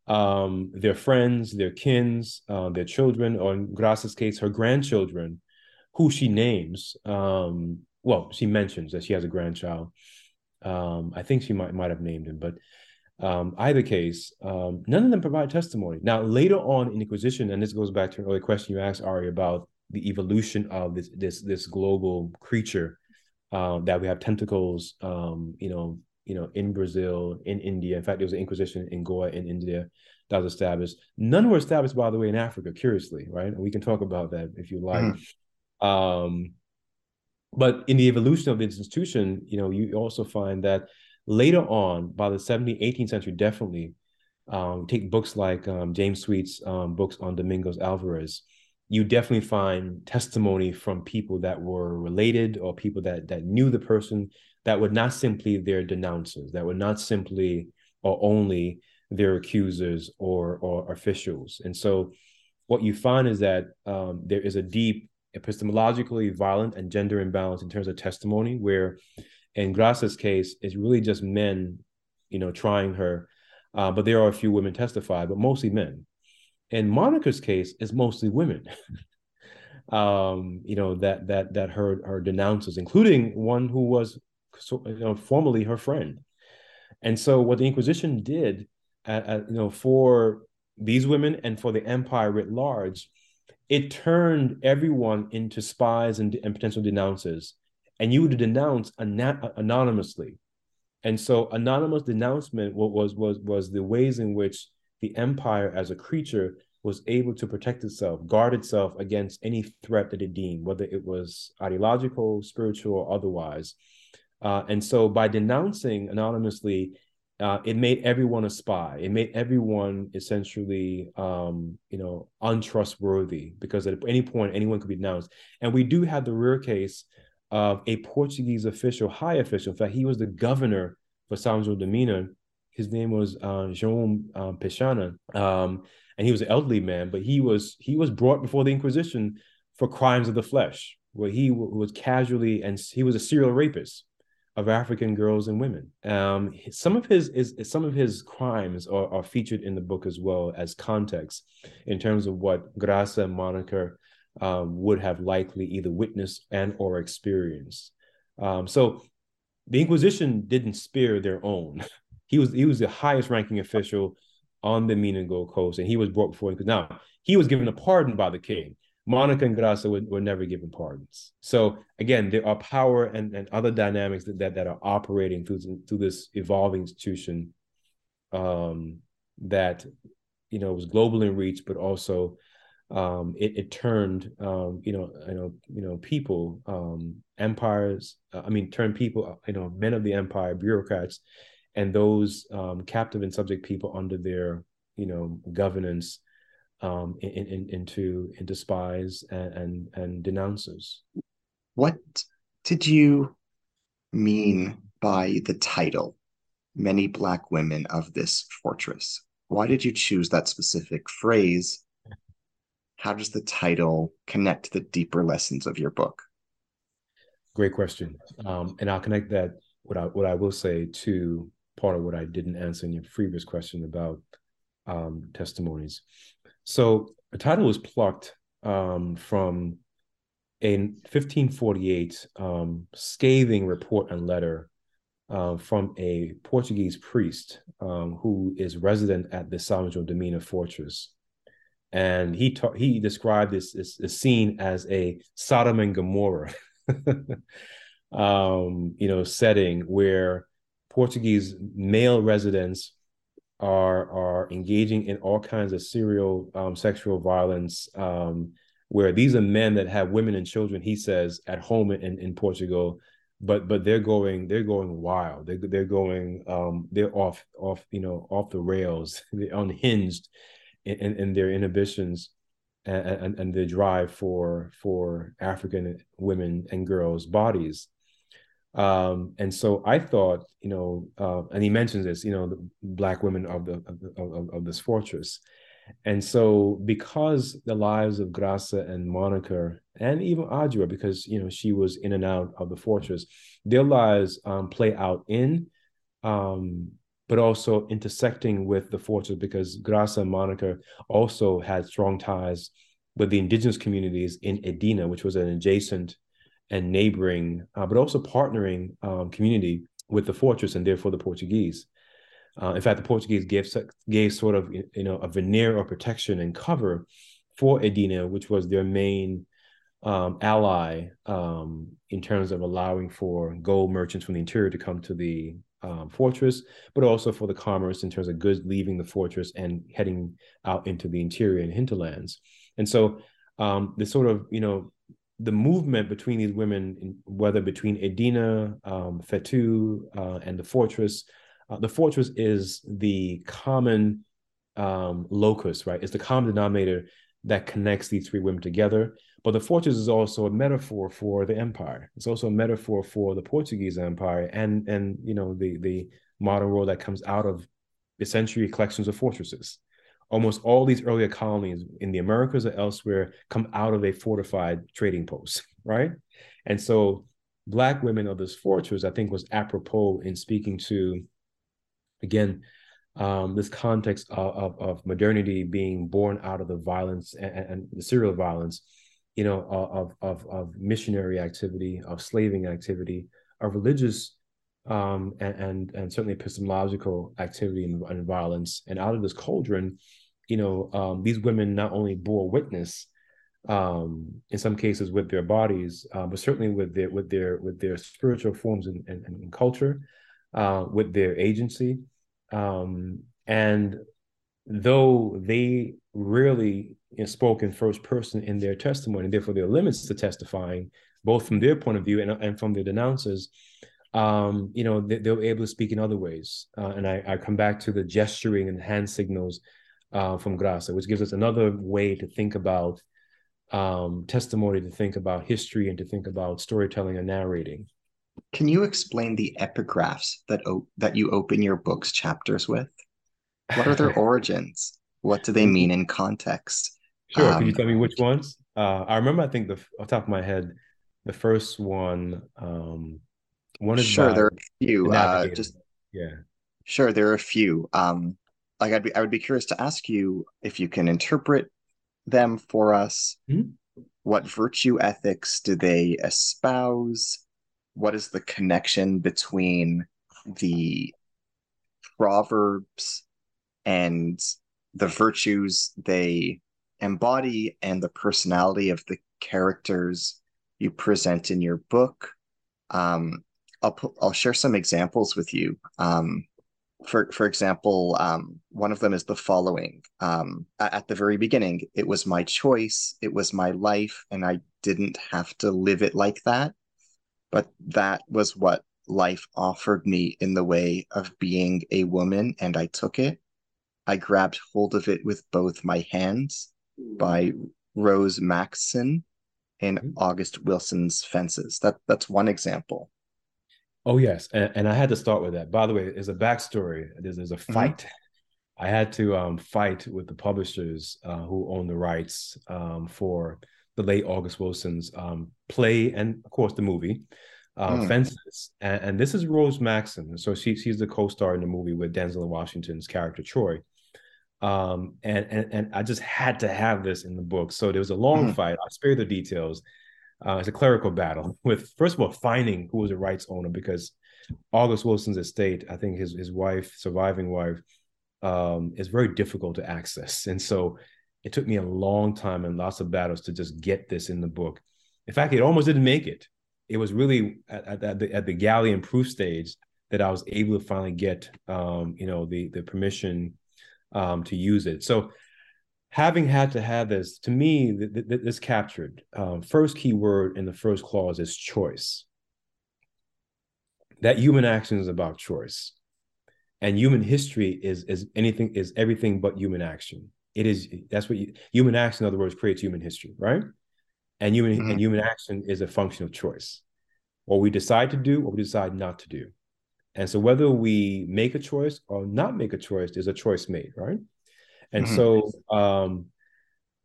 um, their friends, their kins, uh, their children, or in Graça's case, her grandchildren who she names. Um, well, she mentions that she has a grandchild. Um, I think she might might have named him, but um, either case, um, none of them provide testimony. Now, later on in Inquisition, and this goes back to an earlier question you asked Ari about the evolution of this this this global creature uh, that we have tentacles, um, you know, you know, in Brazil, in India. In fact, there was an Inquisition in Goa in India that was established. None were established, by the way, in Africa. Curiously, right? We can talk about that if you like. Mm. Um, but in the evolution of the institution, you know, you also find that later on, by the 17th, 18th century, definitely, um, take books like um, James Sweet's um, books on Domingos Álvares, you definitely find testimony from people that were related or people that that knew the person that were not simply their denouncers, that were not simply or only their accusers or or officials. And so, what you find is that um, there is a deep epistemologically violent and gender imbalance in terms of testimony, where in Graça's case, it's really just men, you know, trying her. Uh, but there are a few women testify, but mostly men. In Monica's case, it's mostly women. um, you know, that that that her her denounces, including one who was you know, formerly her friend. And so what the Inquisition did, at, at, you know, for these women and for the empire writ large, it turned everyone into spies and, and potential denouncers. And you would denounce an- anonymously. And so anonymous denouncement was, was, was the ways in which the empire as a creature was able to protect itself, guard itself against any threat that it deemed, whether it was ideological, spiritual, or otherwise. Uh, and so by denouncing anonymously, uh, it made everyone a spy. It made everyone essentially, um, you know, untrustworthy because at any point anyone could be denounced. And we do have the rare case of a Portuguese official, high official. In fact, he was the governor for São João da Mina. His name was uh, João um, Peixana, um, and he was an elderly man. But he was he was brought before the Inquisition for crimes of the flesh, where he was casually and he was a serial rapist of African girls and women. Um, some of his is some of his crimes are, are, featured in the book as well as context in terms of what Graça and Monica um, would have likely either witnessed and or experienced. Um, so the Inquisition didn't spare their own. he was he was the highest ranking official on the Mina Gold Coast, and he was brought before. Him because now he was given a pardon by the king, Monica and Graça were, were, never given pardons. So again, there are power and, and other dynamics that, that, that are operating through, through this evolving institution um, that you know was global in reach, but also um, it, it, turned um, you know you know you know people um, empires. Uh, I mean, turned people you know men of the empire, bureaucrats, and those um, captive and subject people under their you know governance um, in, in, into into spies and, and and denouncers. What did you mean by the title "Many Black Women of This Fortress"? Why did you choose that specific phrase? How does the title connect to the deeper lessons of your book? Great question, um, and I'll connect that what I what I will say to part of what I didn't answer in your previous question about um, testimonies. So the title was plucked um, from a 1548 um, scathing report and letter uh, from a Portuguese priest um, who is resident at the São João da Mina fortress. And he ta- he described this, this, this, scene as a Sodom and Gomorrah, um, you know, setting where Portuguese male residents are are engaging in all kinds of serial um, sexual violence um, where these are men that have women and children he says at home in, in portugal. But but they're going they're going wild. They're, they're going um, they're off off you know off the rails. They're unhinged in, in, in their inhibitions and, and, and their drive for for african women and girls bodies um, and so I thought, you know, uh, and he mentions this, you know, the black women of the of, of, of, this fortress. And so because the lives of Graça and Monica and even Adjoa, because you know she was in and out of the fortress, their lives um, play out in, um, but also intersecting with the fortress because Graça and Monica also had strong ties with the indigenous communities in Edina, which was an adjacent and neighboring, uh, but also partnering um, community with the fortress and therefore the Portuguese. Uh, in fact, the Portuguese gave gave sort of you know a veneer of protection and cover for Edina, which was their main um, ally um, in terms of allowing for gold merchants from the interior to come to the um, fortress, but also for the commerce in terms of goods leaving the fortress and heading out into the interior and hinterlands. And so um, this sort of you know the movement between these women, whether between Edina, um, Fetu, uh, and the fortress, uh, the fortress is the common um, locus, right? It's the common denominator that connects these three women together. But the fortress is also a metaphor for the empire. It's also a metaphor for the Portuguese Empire and and you know the the modern world that comes out of essentially collections of fortresses almost all these earlier colonies in the Americas or elsewhere come out of a fortified trading post, right? And so black women of this fortress, I think, was apropos in speaking to, again, um, this context of, of, of, modernity being born out of the violence and, and, the serial violence, you know, of, of, of missionary activity, of slaving activity, of religious um, and, and, and certainly epistemological activity and, and violence. And out of this cauldron, you know, um, these women not only bore witness um, in some cases with their bodies, uh, but certainly with their with their with their spiritual forms and, and, and culture, uh, with their agency, um, and though they rarely spoke in first person in their testimony, and therefore there are limits to testifying, both from their point of view and, and from their denouncers. um, you know, they, they, were able to speak in other ways. Uh, and I, I, come back to the gesturing and hand signals uh, from Graça, which gives us another way to think about um, testimony, to think about history, and to think about storytelling and narrating. Can you explain the epigraphs that o- that you open your book's chapters with? What are their origins? What do they mean in context? Sure. Um, Can you tell me which ones? Uh, I remember. I think the off the top of my head, the first one. Um, one is sure. There are a few. Uh, just yeah. Sure, there are a few. Um, like I'd be, I would be curious to ask you if you can interpret them for us. Mm-hmm. What virtue ethics do they espouse? What is the connection between the proverbs and the virtues they embody and the personality of the characters you present in your book. Um, I'll I'll share some examples with you. Um, for for example, um, one of them is the following. Um, at the very beginning, it was my choice, it was my life, and I didn't have to live it like that. But that was what life offered me in the way of being a woman, and I took it. I grabbed hold of it with both my hands by Rose Maxson in mm-hmm. August Wilson's Fences. That that's one example. Oh yes, and, and I had to start with that. By the way, there's a backstory. There's, there's a mm-hmm. fight. Mm-hmm. I had to um, fight with the publishers uh, who own the rights um, for the late August Wilson's um, play and, of course, the movie uh, mm. Fences. And, and, this is Rose Maxson. So she, she's the co-star in the movie with Denzel Washington's character Troy. Um, and, and and I just had to have this in the book. So there was a long mm. fight. I'll spare the details. Uh, it's a clerical battle with first of all finding who was the rights owner because August Wilson's estate, I think his his wife, surviving wife, um, is very difficult to access, and so it took me a long time and lots of battles to just get this in the book. In fact, it almost didn't make it. It was really at, at, the, at the galleon proof stage that I was able to finally get, um, you know, the the permission um, to use it. So having had to have this, to me, th- th- this captured um, first key word in the first clause is choice. That human action is about choice, and human history is is anything is everything but human action. It is that's what you, human action, in other words, creates human history, right? And human mm-hmm. and human action is a function of choice. What we decide to do, what we decide not to do. And so whether we make a choice or not make a choice, there's a choice made, right? And mm-hmm. so um,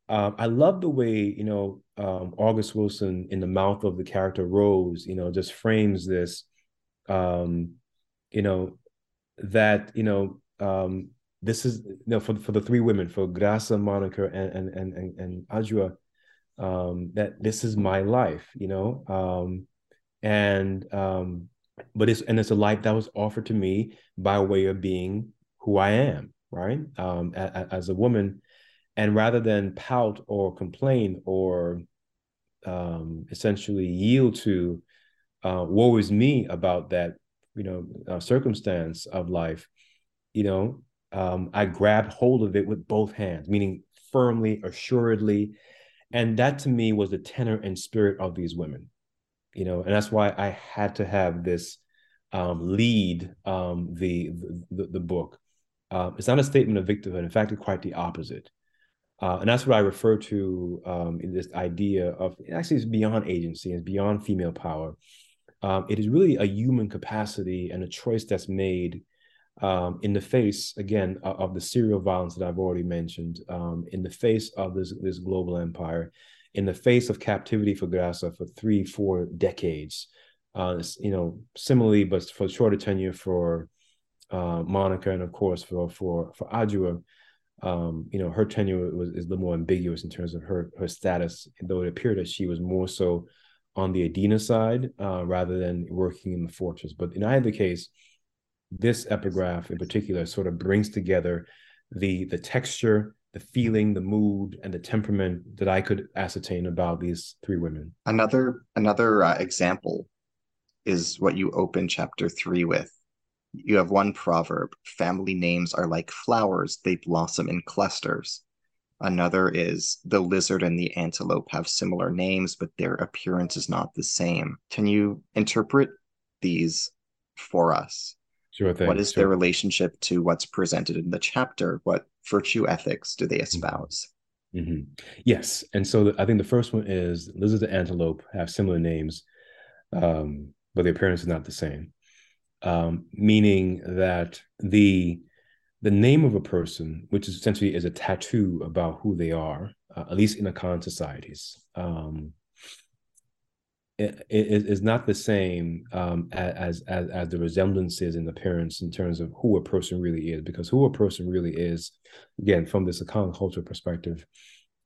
um, I love the way, you know, um, August Wilson in the mouth of the character Rose, you know, just frames this, um, you know, that, you know, um, this is, you know, for, for the three women, for Graça, Monica, and, and, and, and, Adjoa, um, that this is my life, you know, um, and, um, but it's, and it's a life that was offered to me by way of being who I am, right? Um, a, a, as a woman, and rather than pout or complain or um, essentially yield to uh, woe is me about that, you know, uh, circumstance of life, you know, um, I grabbed hold of it with both hands, meaning firmly, assuredly, and that to me was the tenor and spirit of these women, you know, and that's why I had to have this um, lead um, the, the the book uh, it's not a statement of victimhood. In fact, it's quite the opposite. Uh, and that's what I refer to um, in this idea of actually it's beyond agency, it's beyond female power. Um, it is really a human capacity and a choice that's made um, in the face, again, of, of the serial violence that I've already mentioned, um, in the face of this, this global empire, in the face of captivity for Graça for three, four decades. Uh, you know, similarly, but for shorter tenure for uh, Monica, and of course for for for Adjoa, um, you know, her tenure was is a little more ambiguous in terms of her her status, though it appeared that she was more so on the Edina side uh, rather than working in the fortress. But in either case, this epigraph in particular sort of brings together the the texture, the feeling, the mood, and the temperament that I could ascertain about these three women. Another another uh, example is what you open chapter three with, you have one proverb family names are like flowers, they blossom in clusters. Another is the lizard and the antelope have similar names, but their appearance is not the same. Can you interpret these for us. Sure thing. What is sure. their relationship to what's presented in the chapter? What virtue ethics do they Mm-hmm. espouse? Mm-hmm. Yes, and so the, I think the first one is lizard and antelope have similar names, um, but their appearance is not the same. Um, meaning that the the name of a person, which essentially is a tattoo about who they are, uh, at least in Akan societies, um, it, it is not the same um, as, as as the resemblances in appearance in terms of who a person really is. Because who a person really is, again, from this Akan cultural perspective,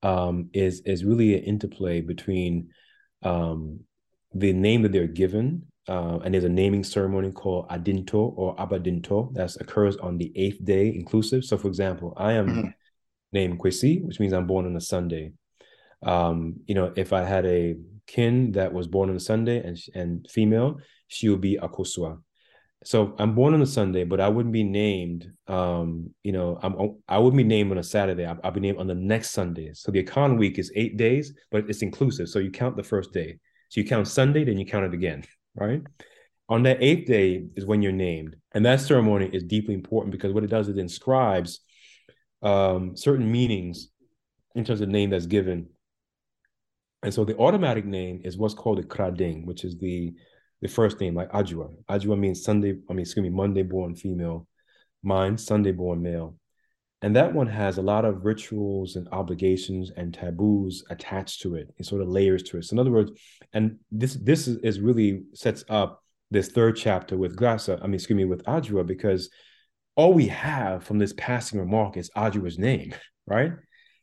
um, is is really an interplay between um, the name that they're given uh, and there's a naming ceremony called Adinto or Abadinto that occurs on the eighth day inclusive. So, for example, I am mm-hmm. named Kwesi, which means I'm born on a Sunday. Um, you know, if I had a kin that was born on a Sunday and and female, she would be Akosua. So I'm born on a Sunday, but I wouldn't be named. Um, you know, I'm I wouldn't be named on a Saturday. I'll, I'll be named on the next Sunday. So the Akan week is eight days, but it's inclusive. So you count the first day. So you count Sunday, then you count it again right? On that eighth day is when you're named. And that ceremony is deeply important because what it does is it inscribes um, certain meanings in terms of name that's given. And so the automatic name is what's called a krading, which is the the first name, like Adjoa. Adjoa means Sunday, I mean, excuse me, Monday born female. Mine, Sunday born male. And that one has a lot of rituals and obligations and taboos attached to it. It sort of layers to it. So in other words, and this this is, really sets up this third chapter with Graça, I mean, excuse me, with Adjoa, because all we have from this passing remark is Adjoa's name, right?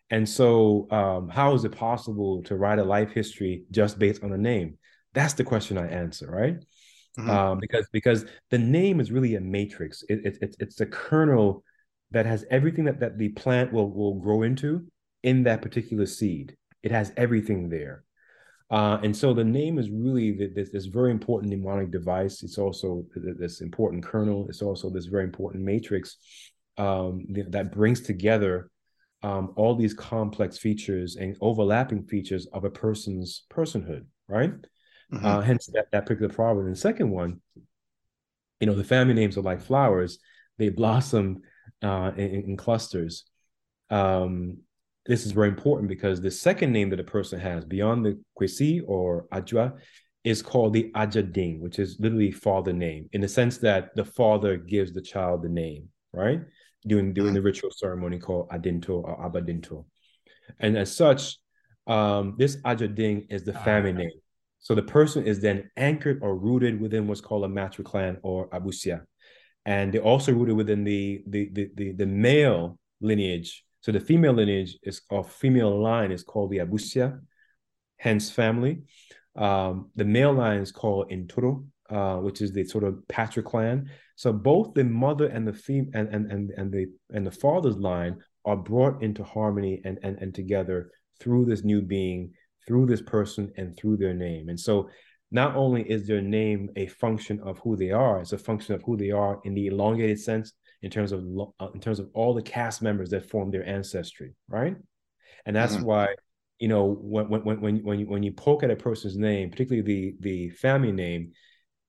And so um, how is it possible to write a life history just based on a name? That's the question I answer, right? Mm-hmm. Um, because because the name is really a matrix. It, it, it, it's the kernel that has everything that, that the plant will, will grow into in that particular seed. It has everything there. Uh, and so the name is really this, this very important mnemonic device. It's also this important kernel. It's also this very important matrix um, that brings together um, all these complex features and overlapping features of a person's personhood, right? Mm-hmm. Uh, hence that, that particular problem. And the second one, you know, the family names are like flowers. They blossom uh, in, in, clusters. Um, this is very important because the second name that a person has beyond the Kwesi or Adjoa is called the Ajading, which is literally father name, in the sense that the father gives the child the name, right? During during the ritual ceremony called Adinto or Abadinto. And as such, um, this Ajading is the family name. So the person is then anchored or rooted within what's called a matriclan or abusua and they're also rooted within the the the the, the male lineage. So the female lineage is or female line is called the Abusua, hence family. Um, the male line is called Ntoro, uh, which is the sort of patriclan. So both the mother and the fem and, and and and the and the father's line are brought into harmony and and and together through this new being, through this person, and through their name. And so not only is their name a function of who they are, it's a function of who they are in the elongated sense in terms of uh, in terms of all the cast members that form their ancestry, right? And that's mm-hmm. why you know when when when when you, when you poke at a person's name, particularly the the family name,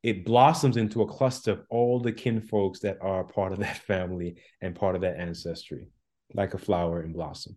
it blossoms into a cluster of all the kin folks that are part of that family and part of that ancestry, like a flower in blossom.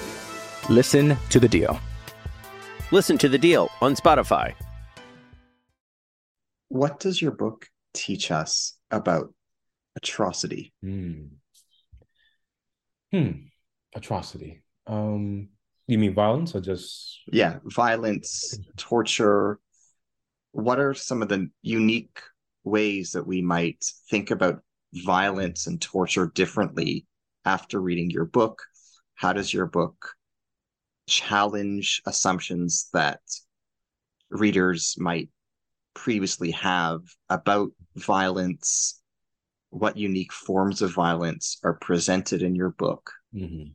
Listen to the deal. Listen to The Deal on Spotify. What does your book teach us about atrocity? Hmm. Hmm. Atrocity. Um, you mean violence or just Yeah, violence, torture. What are some of the unique ways that we might think about violence and torture differently after reading your book? How does your book challenge assumptions that readers might previously have about violence? What unique forms of violence are presented in your book? Mhm.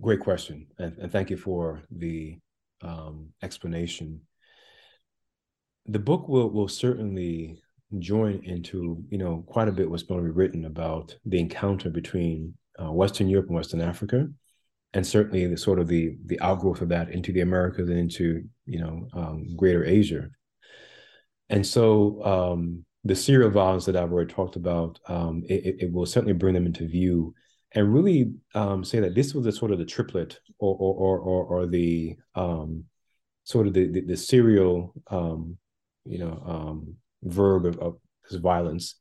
Great question, and, and thank you for the um, explanation. The book will will certainly join into you know quite a bit what's going to be written about the encounter between uh, Western Europe and Western Africa, and certainly the sort of the the outgrowth of that into the Americas and into you know um, Greater Asia. And so um, the serial violence that I've already talked about, um, it, it- will certainly bring them into view and really um, say that this was the sort of the triplet or or or or, the um, sort of the the, the serial um, you know verb of, of this violence,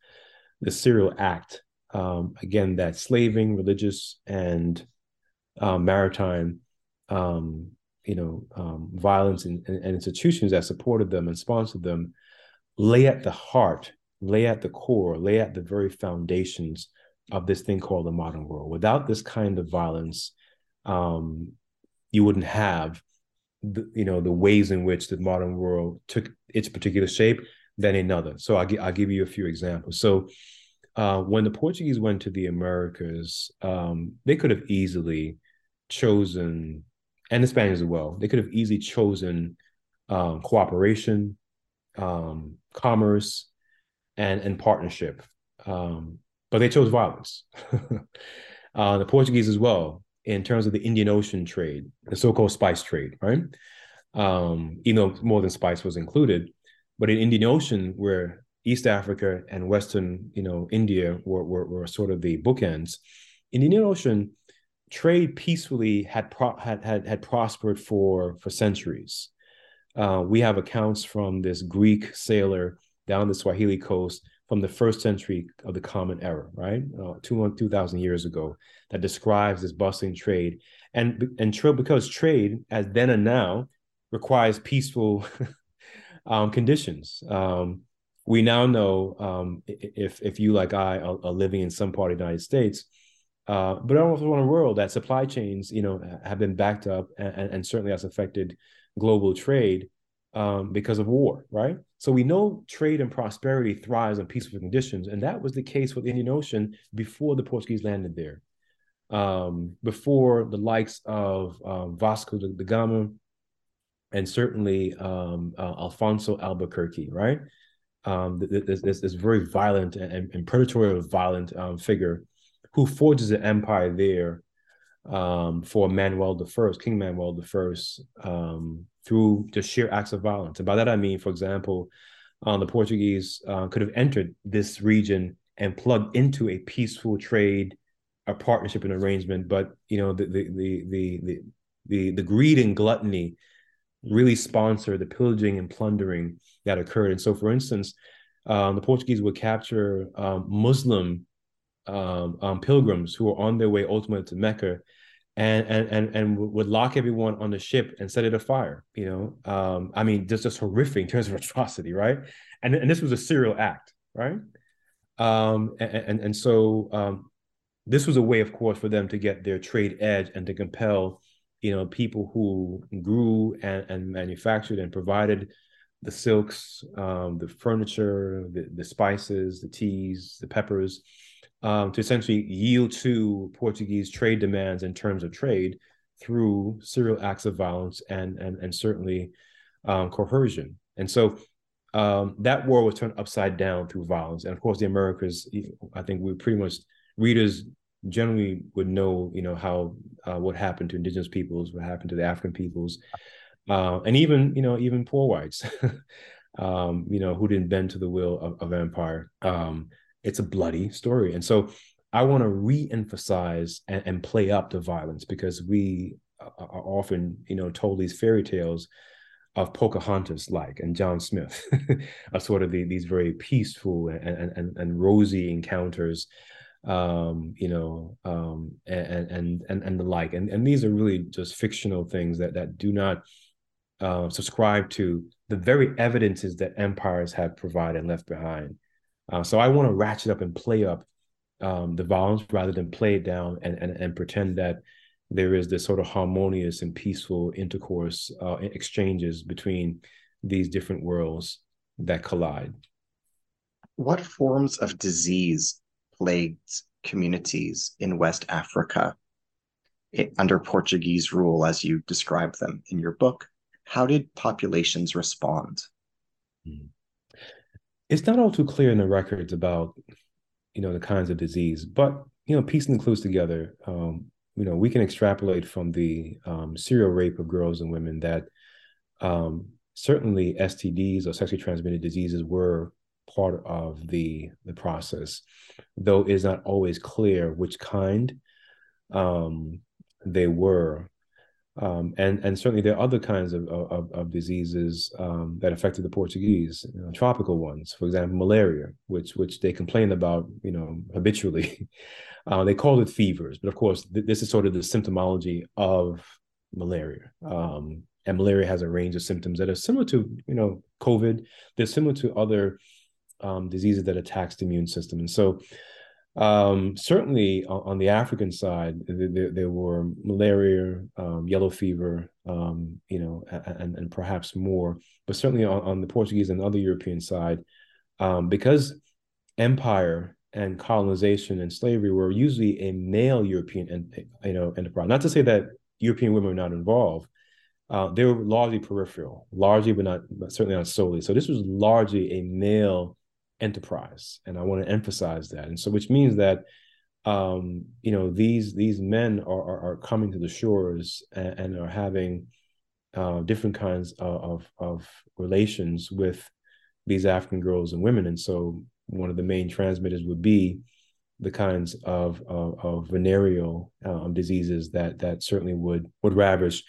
the serial act. Again, that slaving, religious, and uh, maritime, um, you know, um, violence and, and, and institutions that supported them and sponsored them lay at the heart, lay at the core, lay at the very foundations of this thing called the modern world. Without this kind of violence, um, you wouldn't have, the, you know, the ways in which the modern world took its particular shape than another. So I'll, I'll give you a few examples. So uh, when the Portuguese went to the Americas, um, they could have easily chosen, and the Spaniards as well, they could have easily chosen um, cooperation, um, commerce, and and partnership. Um, but they chose violence. uh, the Portuguese as well, in terms of the Indian Ocean trade, the so-called spice trade, right? Um, you know, more than spice was included, but in Indian Ocean, where East Africa and Western, you know, India were, were, were sort of the bookends. In the Indian Ocean, trade peacefully had pro- had, had had prospered for for centuries. Uh, we have accounts from this Greek sailor down the Swahili coast from the first century of the Common Era, right, uh, two two thousand years ago, that describes this bustling trade, and and trade because trade, as then and now, requires peaceful um, conditions. Um, we now know um, if if you like I are, are living in some part of the United States, uh, but also around the world that supply chains, you know, have been backed up and, and, certainly has affected global trade um, because of war, right? So we know trade and prosperity thrives on peaceful conditions, and that was the case with the Indian Ocean before the Portuguese landed there. Um, before the likes of um, Vasco da da Gama and certainly um, uh, Alfonso Albuquerque, right? Um, th- th- this, this, this very violent and, and predatory violent um, figure who forges an empire there um, for Manuel I, King Manuel I, um, through just sheer acts of violence. And by that I mean, for example, um, the Portuguese uh, could have entered this region and plugged into a peaceful trade, a partnership and arrangement, but you know the the the the the the, the greed and gluttony really sponsor the pillaging and plundering that occurred. And so, for instance, um, the Portuguese would capture um, Muslim um, um, pilgrims who were on their way ultimately to Mecca, and and and and would lock everyone on the ship and set it afire. You know, um, I mean, just just horrific in terms of atrocity, right? And and this was a serial act, right? Um, and and, and so this was a way, of course, for them to get their trade edge and to compel, you know, people who grew and, and manufactured and provided the silks, um, the furniture, the, the spices, the teas, the peppers, um, to essentially yield to Portuguese trade demands in terms of trade through serial acts of violence and and and certainly um, coercion. And so um, that war was turned upside down through violence. And of course, the Americas, I think we pretty much readers generally would know, you know, how uh, what happened to indigenous peoples, what happened to the African peoples, uh, and even you know even poor whites, um, you know, who didn't bend to the will of, of empire. Um, it's a bloody story, and so I want to re-emphasize and, and play up the violence because we are often, you know, told these fairy tales of Pocahontas like and John Smith are sort of the, these very peaceful and, and, and rosy encounters um you know um and and and and the like. And and these are really just fictional things that that do not uh, subscribe to the very evidences that empires have provided and left behind. Uh, so i want to ratchet up and play up um the violence rather than play it down and and, and pretend that there is this sort of harmonious and peaceful intercourse uh, exchanges between these different worlds that collide. What forms of disease plagued communities in West Africa it, under Portuguese rule, as you describe them in your book. How did populations respond? Hmm. It's not all too clear in the records about, you know, the kinds of disease, but you know, piecing the clues together, um, you know, we can extrapolate from the um, serial rape of girls and women that um, certainly STDs or sexually transmitted diseases were part of the the process, though it is not always clear which kind um, they were. Um, and and certainly there are other kinds of of, of diseases um, that affected the Portuguese, you know, tropical ones, for example, malaria, which which they complain about, you know, habitually. uh, they call it fevers, but of course, th- this is sort of the symptomology of malaria. Um, and malaria has a range of symptoms that are similar to, you know, COVID. They're similar to other um, diseases that attacks the immune system. And so, um, certainly on, the African side, there, there were malaria, um, yellow fever, um, you know, and, and perhaps more. But certainly on, on the Portuguese and other European side, um, because empire and colonization and slavery were usually a male European, you know, enterprise. Not to say that European women were not involved, uh, they were largely peripheral, largely but not but certainly not solely. So this was largely a male enterprise and i want to emphasize that. And so which means that um you know these these men are are, are coming to the shores and, and are having uh different kinds of, of, of relations with these african girls and women. And so one of the main transmitters would be the kinds of of, of venereal um, diseases that that certainly would would ravage.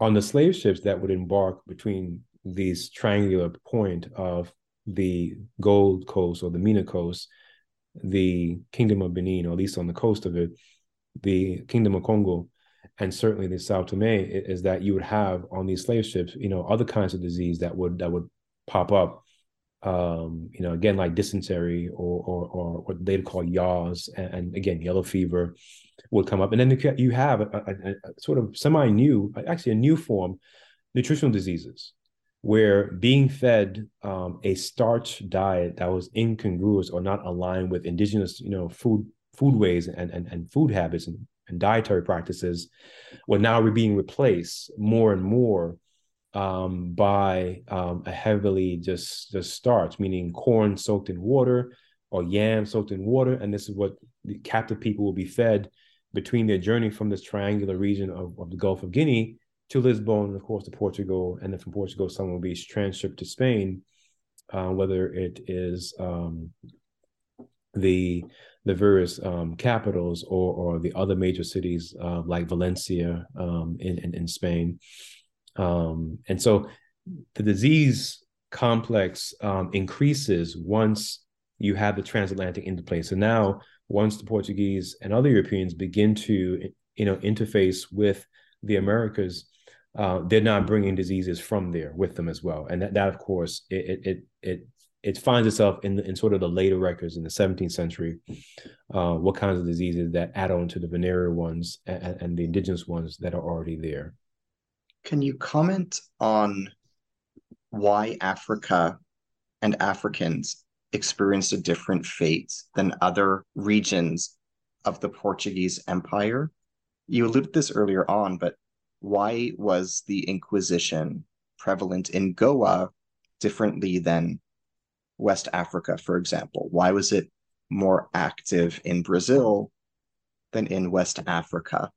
On the slave ships that would embark between these triangular point of the Gold Coast or the Mina Coast, the Kingdom of Benin, or at least on the coast of it, the Kingdom of Congo, and certainly the Sao Tome, is that you would have on these slave ships, you know, other kinds of disease that would that would pop up. Um, you know, again, like dysentery or or, or what they'd call yaws, and, and, again, yellow fever would come up, and then you have a, a, a sort of semi-new, actually a new form, nutritional diseases where being fed um, a starch diet that was incongruous or not aligned with indigenous, you know, food foodways and, and, and food habits and, and dietary practices were now we're being replaced more and more um, by um, a heavily just just starch, meaning corn soaked in water or yam soaked in water, and this is what the captive people will be fed between their journey from this triangular region of, of the Gulf of Guinea to Lisbon, of course to Portugal, and then from Portugal, someone will be transshipped to Spain, uh, whether it is um, the the various um, capitals or or the other major cities uh, like Valencia um, in, in, in Spain, um, and so the disease complex um, increases once you have the transatlantic into place. So now, once the Portuguese and other Europeans begin to you know interface with the Americas, uh, they're not bringing diseases from there with them as well. And that, that of course, it it it it finds itself in in sort of the later records in the 17th century. Uh, what kinds of diseases that add on to the venereal ones and, and the indigenous ones that are already there? Can you comment on why Africa and Africans experienced a different fate than other regions of the Portuguese Empire? You alluded this earlier on, but why was the Inquisition prevalent in Goa differently than West Africa, for example? Why was it more active in Brazil than in West Africa?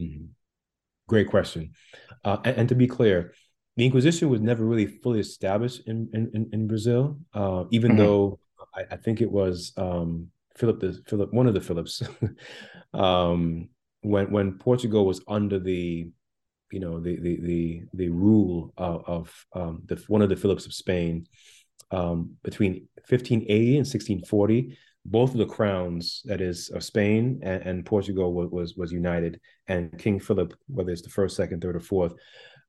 Mm-hmm. Great question. Uh, and, and, to be clear, the Inquisition was never really fully established in in, in Brazil, uh, even mm-hmm. though I, I, think it was um, Philip the Philip one of the Philips um, when when Portugal was under the you know the the the, the rule of, of um, the one of the Philips of Spain um, between 1580 and 1640 both of the crowns, that is, of Spain and, and Portugal, was, was, was united, and King Philip, whether it's the first, second, third, or fourth,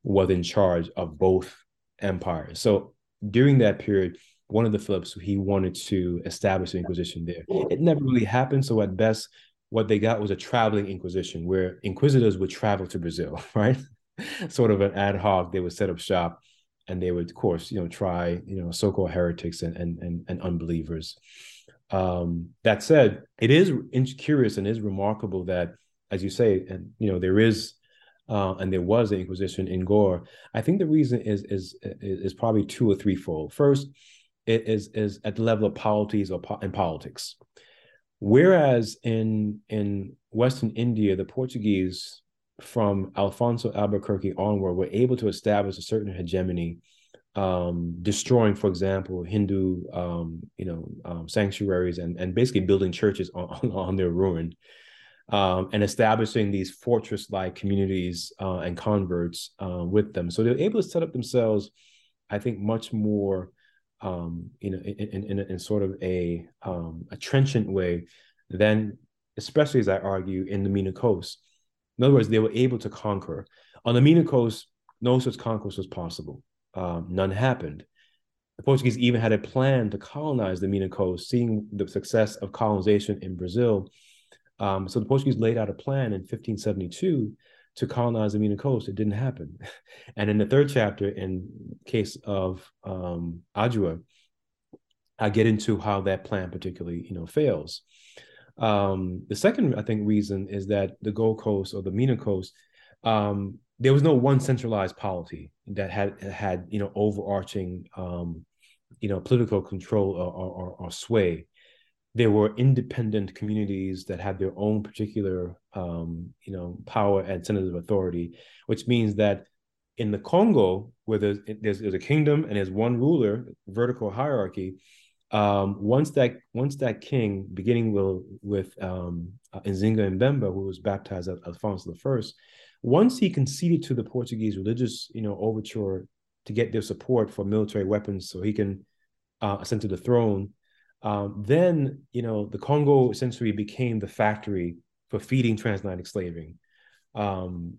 was in charge of both empires. So during that period, one of the Philips he wanted to establish an Inquisition there. It never really happened. So at best, what they got was a traveling Inquisition, where inquisitors would travel to Brazil, right? sort of an ad hoc. They would set up shop, and they would, of course, you know, try you know so-called heretics and and and, and unbelievers. Um, that said, it is curious and is remarkable that, as you say, and you know, there is uh, and there was an Inquisition in Goa. I think the reason is is is probably two or threefold. First, it is is at the level of polities or po- in politics, whereas in in Western India, the Portuguese from Alfonso Albuquerque onward were able to establish a certain hegemony um, destroying, for example, Hindu, um, you know, um, sanctuaries and and basically building churches on, on their ruin, um, and establishing these fortress-like communities uh, and converts uh, with them. So they're able to set up themselves, I think, much more, um, you know, in in, in, sort of a um, a trenchant way than, especially as I argue, in the Mina Coast. In other words, they were able to conquer. On the Mina Coast, no such conquest was possible um, none happened. The Portuguese even had a plan to colonize the Mina Coast, seeing the success of colonization in Brazil. Um, so the Portuguese laid out a plan in 1572 to colonize the Mina Coast. It didn't happen. And in the third chapter, in case of um, I get into how that plan particularly, you know, fails. Um, the second, I think, reason is that the Gold Coast or the Mina Coast um, there was no one centralized polity that had had you know overarching um, you know political control or, or, or, sway. There were independent communities that had their own particular um, you know power and centers of authority, which means that in the Congo, where there's, there's, there's a kingdom and there's one ruler, vertical hierarchy. Um, once that once that king, beginning with with um, Nzinga Mbemba, who was baptized as Alfonso First, once he conceded to the Portuguese religious, you know, overture to get their support for military weapons so he can uh, ascend to the throne, um, then, you know, the Congo essentially became the factory for feeding transatlantic slaving. Um,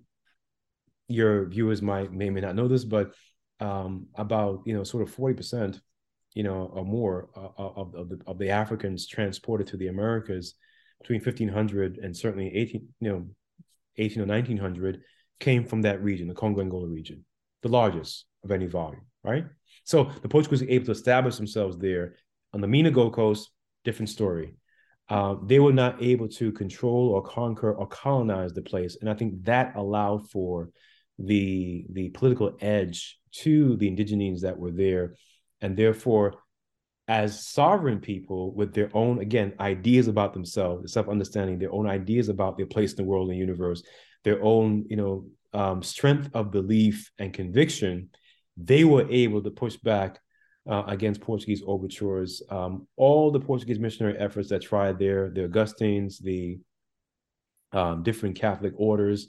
your viewers might may may not know this, but um, about you know sort of forty percent, you know, or more uh, uh of of the, of the Africans transported to the Americas between fifteen hundred and certainly eighteen, you know, 18 or 1900 came from that region, the Congo Angola region, the largest of any volume, right? So the Portuguese were able to establish themselves there. On the Mina Gold Coast, different story. Uh, they were not able to control or conquer or colonize the place, and I think that allowed for the the political edge to the indigenes that were there, and therefore, as sovereign people with their own again ideas about themselves, self-understanding, their own ideas about their place in the world and universe, their own you know um, strength of belief and conviction, they were able to push back uh, against Portuguese overtures. Um, all the Portuguese missionary efforts that tried there, the Augustines, the um, different Catholic orders.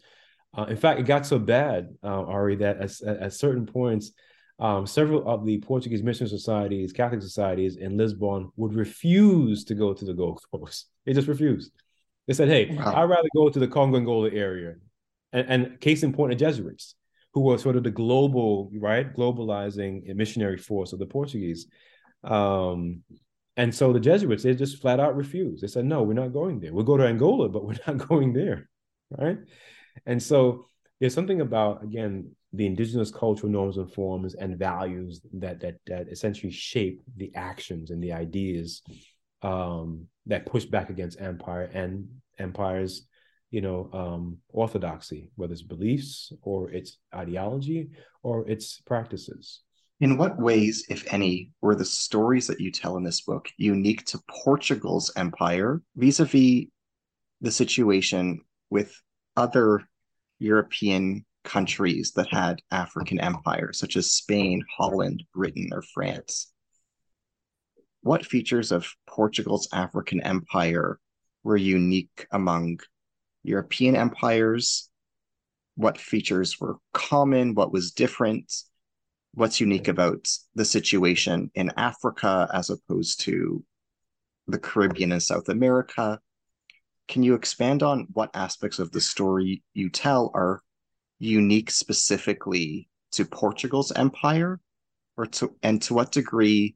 Uh, in fact, it got so bad, uh, Ari, that at, at certain points, um, several of the Portuguese mission societies, Catholic societies in Lisbon would refuse to go to the Gold Coast. They just refused. They said, "Hey, wow. I'd rather go to the Congo and Angola area." And, and case in point, the Jesuits, who were sort of the global, right, globalizing missionary force of the Portuguese. Um, and so the Jesuits, they just flat out refused. They said, "No, we're not going there. We'll go to Angola, but we're not going there." Right? And so there's something about again the indigenous cultural norms and forms and values that that that essentially shape the actions and the ideas um, that push back against empire and empires you know um, orthodoxy whether it's beliefs or its ideology or its practices in what ways if any were the stories that you tell in this book unique to portugal's empire vis-a-vis the situation with other European countries that had African empires, such as Spain, Holland, Britain, or France. What features of Portugal's African empire were unique among European empires? What features were common? What was different? What's unique about the situation in Africa as opposed to the Caribbean and South America? Can you expand on what aspects of the story you tell are unique specifically to Portugal's empire, or to and to what degree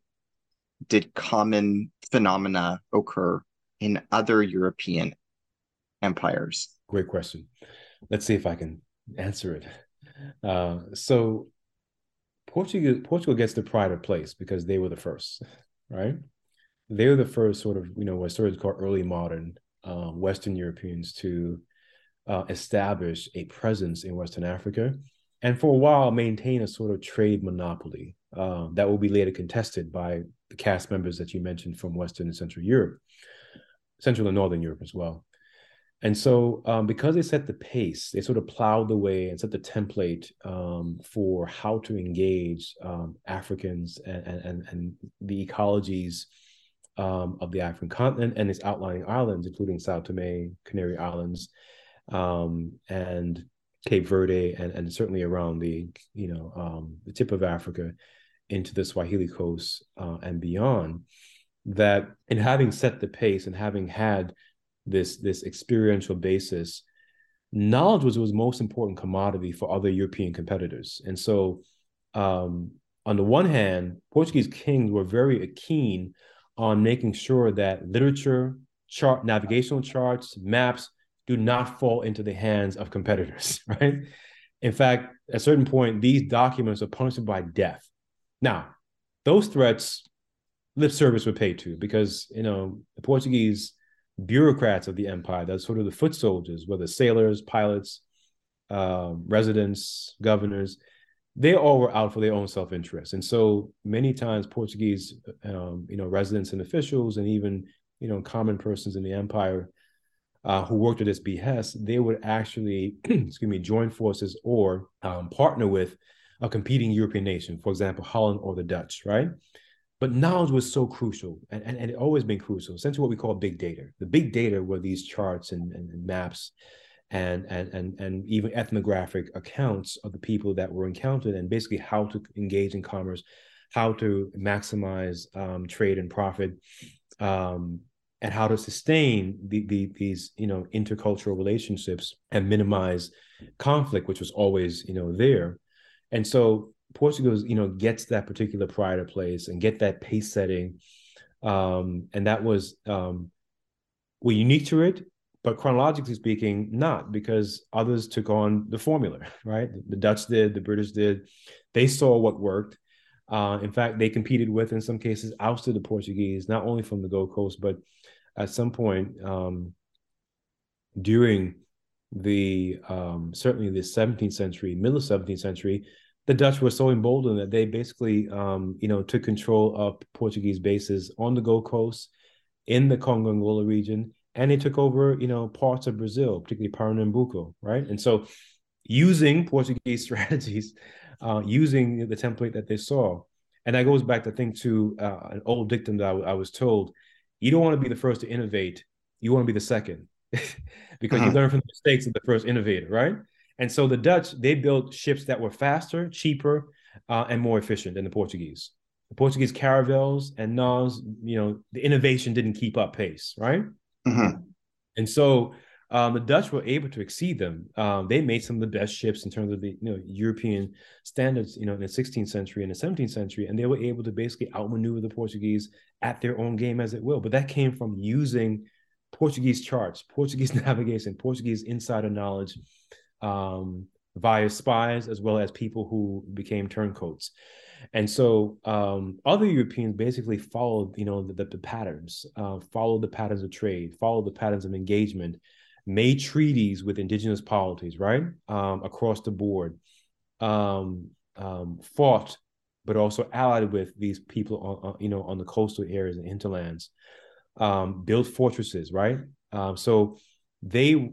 did common phenomena occur in other European empires? Great question. Let's see if I can answer it. Uh, so, Portugal Portugal gets the pride of place because they were the first, right? They were the first sort of you know what stories called early modern uh, Western Europeans to uh, establish a presence in Western Africa, and for a while maintain a sort of trade monopoly uh, that will be later contested by the cast members that you mentioned from Western and Central Europe, Central and Northern Europe as well. And so, um, because they set the pace, they sort of plowed the way and set the template um, for how to engage um, Africans and, and, and the ecologies um, of the African continent and its outlying islands, including Sao Tome, Canary Islands, um, and Cape Verde, and, and certainly around the you know um, the tip of Africa into the Swahili coast uh, and beyond. That in having set the pace and having had this this experiential basis, knowledge was was most important commodity for other European competitors, and so. Um, on the one hand, Portuguese kings were very keen on making sure that literature, chart, navigational charts, maps do not fall into the hands of competitors, right? In fact, at a certain point, these documents are punishable by death. Now, those threats, lip service were paid to because, you know, the Portuguese bureaucrats of the empire, that's sort of the foot soldiers, whether sailors, pilots, um, residents, governors, they all were out for their own self-interest. And so many times Portuguese, um, you know, residents and officials and even, you know, common persons in the empire uh, who worked at its behest, they would actually, excuse me, join forces or um, partner with a competing European nation, for example, Holland or the Dutch, right? But knowledge was so crucial, and, and, and it always been crucial, essentially what we call big data. The big data were these charts and, and, and maps and, and, and, and even ethnographic accounts of the people that were encountered and basically how to engage in commerce, how to maximize um, trade and profit, um, and how to sustain the, the, these you know intercultural relationships and minimize conflict which was always you know there and so portugal you know gets that particular pride of place and get that pace setting. Um, and that was um, were unique to it but chronologically speaking not because others took on the formula right? The dutch did the british did. They saw what worked. Uh, in fact they competed with in some cases ousted the portuguese not only from the gold coast but at some point um, during the um, certainly the 17th century, middle 17th century, the Dutch were so emboldened that they basically, um, you know, took control of Portuguese bases on the Gold Coast, in the Congo Angola region, and they took over, you know, parts of Brazil, particularly Pernambuco, right? And so, using Portuguese strategies, uh, using the template that they saw, and that goes back, I think, to uh, an old dictum that I was told you don't want to be the first to innovate. You want to be the second because uh-huh. you learn from the mistakes of the first innovator, right? And so the Dutch, they built ships that were faster, cheaper, uh, and more efficient than the Portuguese. The Portuguese caravels and naus, you know, the innovation didn't keep up pace, right? Uh-huh. And so um, the Dutch were able to exceed them. Um, they made some of the best ships in terms of the you know European standards, you know, in the 16th century and the 17th century, and they were able to basically outmaneuver the Portuguese at their own game as it will. But that came from using Portuguese charts, Portuguese navigation, Portuguese insider knowledge um, via spies as well as people who became turncoats. And so um, other Europeans basically followed, you know, the, the, the patterns, uh, followed the patterns of trade, followed the patterns of engagement, made treaties with indigenous polities, right, um, across the board, um, um, fought, but also allied with these people, on, you know, on the coastal areas and hinterlands, um, built fortresses, right. Um, so they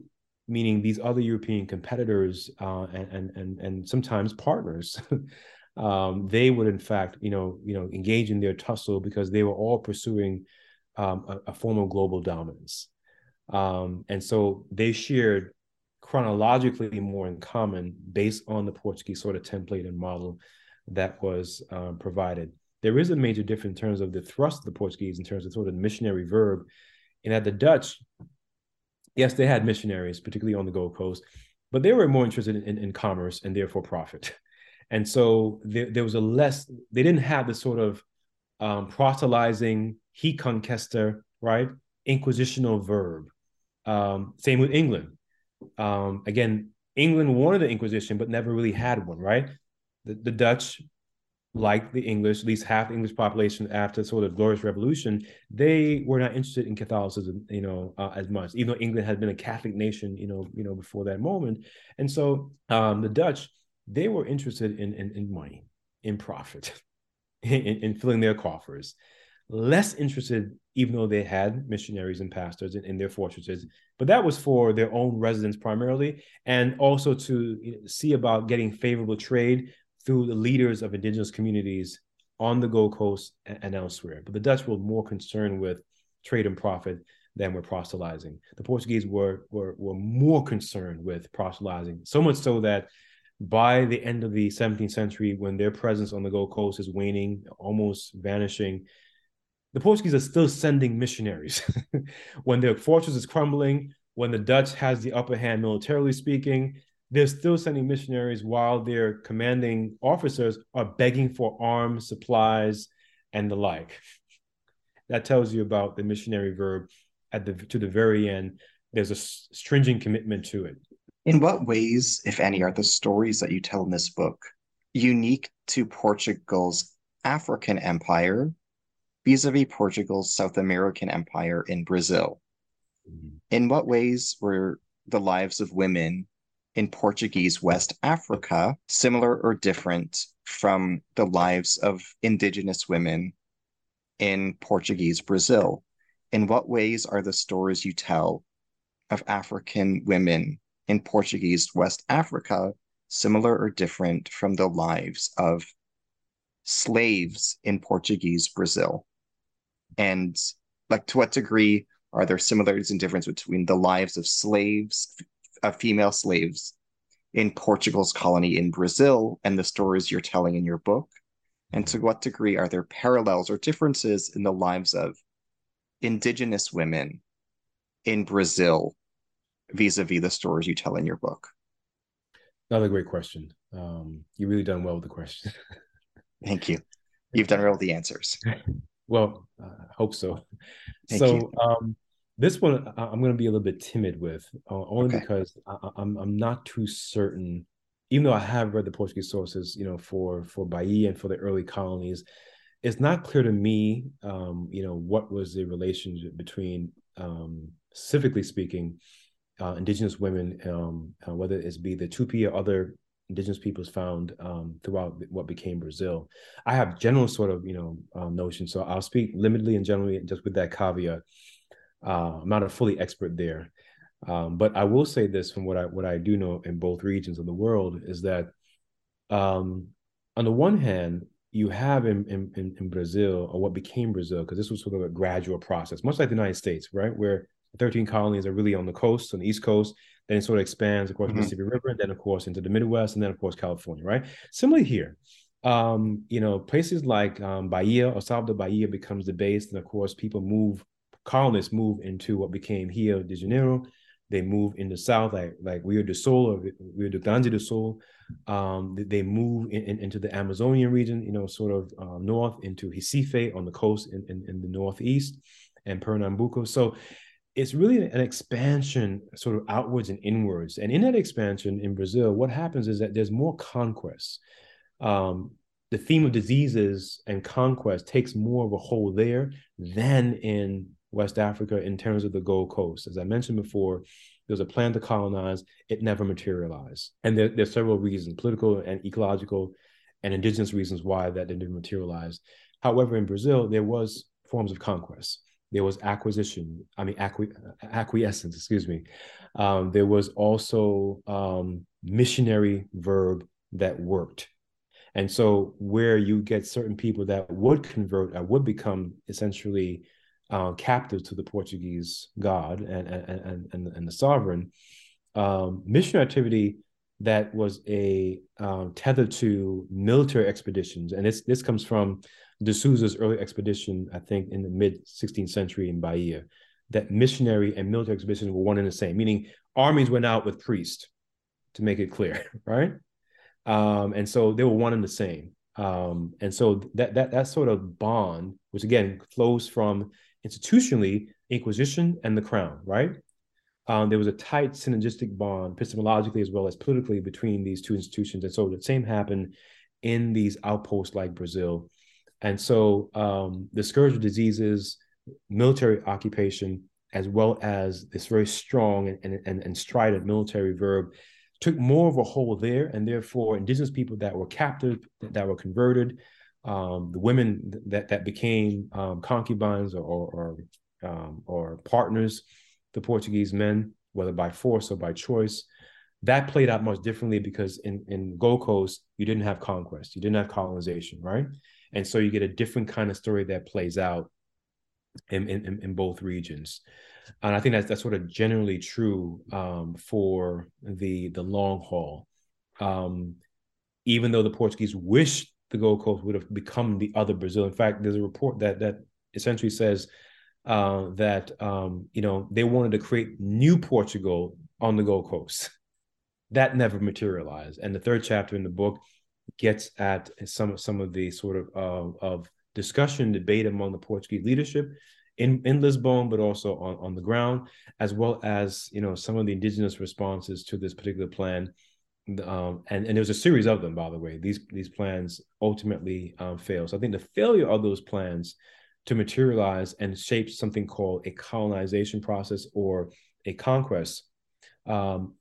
meaning these other European competitors uh, and, and and sometimes partners, um, they would in fact you know you know engage in their tussle because they were all pursuing um, a, a, form of global dominance, um, and so they shared chronologically more in common based on the Portuguese sort of template and model that was um, provided. There is a major difference in terms of the thrust of the Portuguese, in terms of sort of the missionary verb, and that the Dutch, yes, they had missionaries, particularly on the Gold Coast, but they were more interested in, in, in commerce and therefore profit. And so there, there, was a less, they didn't have the sort of um, proselytizing, he conquester, right? Inquisitional verb. Um, same with England. Um, again, England wanted the Inquisition, but never really had one, right? The, the Dutch like the English, at least half the English population after sort of glorious revolution, they were not interested in Catholicism, you know, uh, as much, even though England had been a Catholic nation, you know, you know, before that moment. And so um, the Dutch, they were interested in in, in money, in profit, in, in, filling their coffers. Less interested, even though they had missionaries and pastors in, in their fortresses, but that was for their own residents primarily, and also to see about getting favorable trade through the leaders of indigenous communities on the Gold Coast and, elsewhere. But the Dutch were more concerned with trade and profit than with proselytizing. The Portuguese were, were, were more concerned with proselytizing, so much so that by the end of the 17th century, when their presence on the Gold Coast is waning, almost vanishing, the Portuguese are still sending missionaries. when their fortress is crumbling, when the Dutch has the upper hand militarily speaking, they're still sending missionaries while their commanding officers are begging for arms, supplies, and the like. That tells you about the missionary verb at the to the very end. There's a stringent commitment to it. In what ways, if any, are the stories that you tell in this book unique to Portugal's African empire vis-a-vis Portugal's South American empire in Brazil? Mm-hmm. In what ways were the lives of women in Portuguese West Africa similar or different from the lives of indigenous women in Portuguese Brazil? In what ways are the stories you tell of African women in Portuguese West Africa similar or different from the lives of slaves in Portuguese Brazil? And like to what degree are there similarities and differences between the lives of slaves, of female slaves in Portugal's colony in Brazil and the stories you're telling in your book? And to what degree are there parallels or differences in the lives of indigenous women in Brazil vis-a-vis the stories you tell in your book? Another great question. Um, you really done well with the question. Thank you. You've done well with the answers. well, I uh, hope so. Thank so, um, this one I'm going to be a little bit timid with, uh, only okay. because I, am I'm, I'm not too certain. Even though I have read the Portuguese sources, you know, for for Bahia and for the early colonies, it's not clear to me, um, you know, what was the relationship between, um, specifically speaking, uh, indigenous women, um, uh, whether it's be the Tupi or other indigenous peoples found um, throughout what became Brazil. I have general sort of you know um, notions, so I'll speak limitedly and generally just with that caveat. Uh, I'm not a fully expert there, um, but I will say this from what I what I do know in both regions of the world is that, um, on the one hand, you have in in, in Brazil or what became Brazil because this was sort of a gradual process, much like the United States, right, where 13 colonies are really on the coast, on the East Coast. Then it sort of expands, of course, mm-hmm. Mississippi River, and then of course into the Midwest, and then of course California, right? Similarly here, um, you know, places like um, Bahia or Salvador Bahia becomes the base, and of course people move colonists move into what became Rio de Janeiro. They move in the south, like like Rio do Sul or Rio do Grande do Sul. Um, they move in, in, into the Amazonian region, you know, sort of uh, north into Recife on the coast in, in, in the northeast, and Pernambuco. So it's really an expansion sort of outwards and inwards. And in that expansion in Brazil, what happens is that there's more conquests. Um, the theme of diseases and conquest takes more of a hold there than in West Africa in terms of the Gold Coast. As I mentioned before, there was a plan to colonize, it never materialized. And there, there's several reasons, political and ecological and indigenous reasons why that didn't materialize. However, in Brazil, there was forms of conquest. there was acquisition, I mean, acqui- acquiescence, excuse me. Um, there was also um, missionary verb that worked. And so, where you get certain people that would convert and would become essentially uh, captive to the Portuguese God and and and, and the sovereign, um, missionary activity that was a um, tethered to military expeditions, and this this comes from de Souza's early expedition, I think, in the mid 16th century in Bahia. That missionary and military expeditions were one and the same, meaning armies went out with priests, to make it clear, right? Um, and so they were one and the same. Um, and so that that that sort of bond, which again flows from institutionally Inquisition and the Crown, right? Um, there was a tight synergistic bond, epistemologically as well as politically, between these two institutions. And so the same happened in these outposts like Brazil. And so um, the scourge of diseases, military occupation, as well as this very strong and, and, and strident military verb took more of a hold there. And therefore, indigenous people that were captive, that were converted, um, the women that, that became um, concubines or, or, um, or partners the Portuguese men, whether by force or by choice. That played out much differently because in, in Gold Coast, you didn't have conquest, you didn't have colonization, right? And so you get a different kind of story that plays out in, in, in both regions. And I think that's, that's sort of generally true um, for the, the long haul. Um, even though the Portuguese wished the Gold Coast would have become the other Brazil. In fact, there's a report that that essentially says uh, that um, you know they wanted to create new Portugal on the Gold Coast. That never materialized. And the third chapter in the book gets at some some of the sort of uh, of discussion, debate among the Portuguese leadership in in Lisbon, but also on on the ground, as well as you know some of the indigenous responses to this particular plan. Um, and and there was a series of them, by the way. These these plans ultimately um, failed. So I think the failure of those plans to materialize and shape something called a colonization process or a conquest um,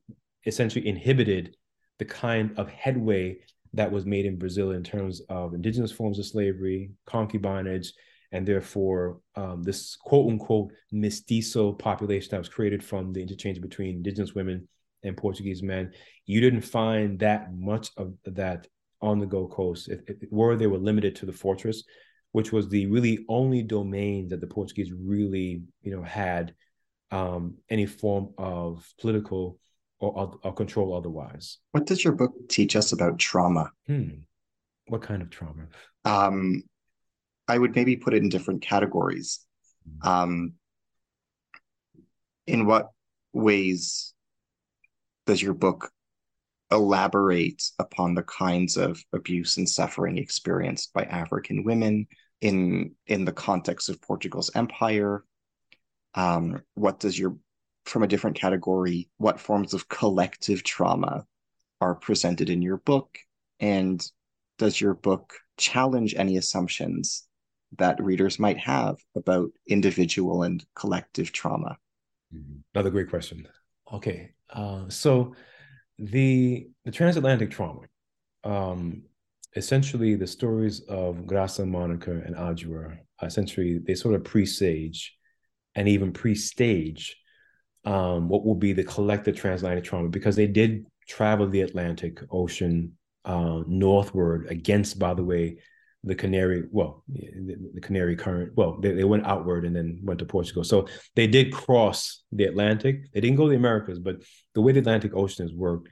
essentially inhibited the kind of headway that was made in Brazil in terms of indigenous forms of slavery, concubinage, and therefore um, this quote unquote mestizo population that was created from the interchange between indigenous women and Portuguese men. You didn't find that much of that on the Gold Coast. If, if, were they were limited to the fortress, which was the really only domain that the Portuguese really, you know, had um, any form of political or, or, control otherwise. What does your book teach us about trauma? Hmm. What kind of trauma? Um, I would maybe put it in different categories. Hmm. Um, in what ways does your book elaborate upon the kinds of abuse and suffering experienced by African women in in the context of Portugal's empire? Um, what does your from a different category, what forms of collective trauma are presented in your book? And does your book challenge any assumptions that readers might have about individual and collective trauma? Mm-hmm. Another great question. Okay, uh, so the the transatlantic trauma um, essentially the stories of Graça, Monica, and Adjoa essentially they sort of presage and even pre-stage um, what will be the collective transatlantic trauma because they did travel the Atlantic Ocean uh, northward against, by the way, the Canary, well, the, the Canary Current. Well, they, they went outward and then went to Portugal. So they did cross the Atlantic. They didn't go to the Americas, but the way the Atlantic Ocean has worked,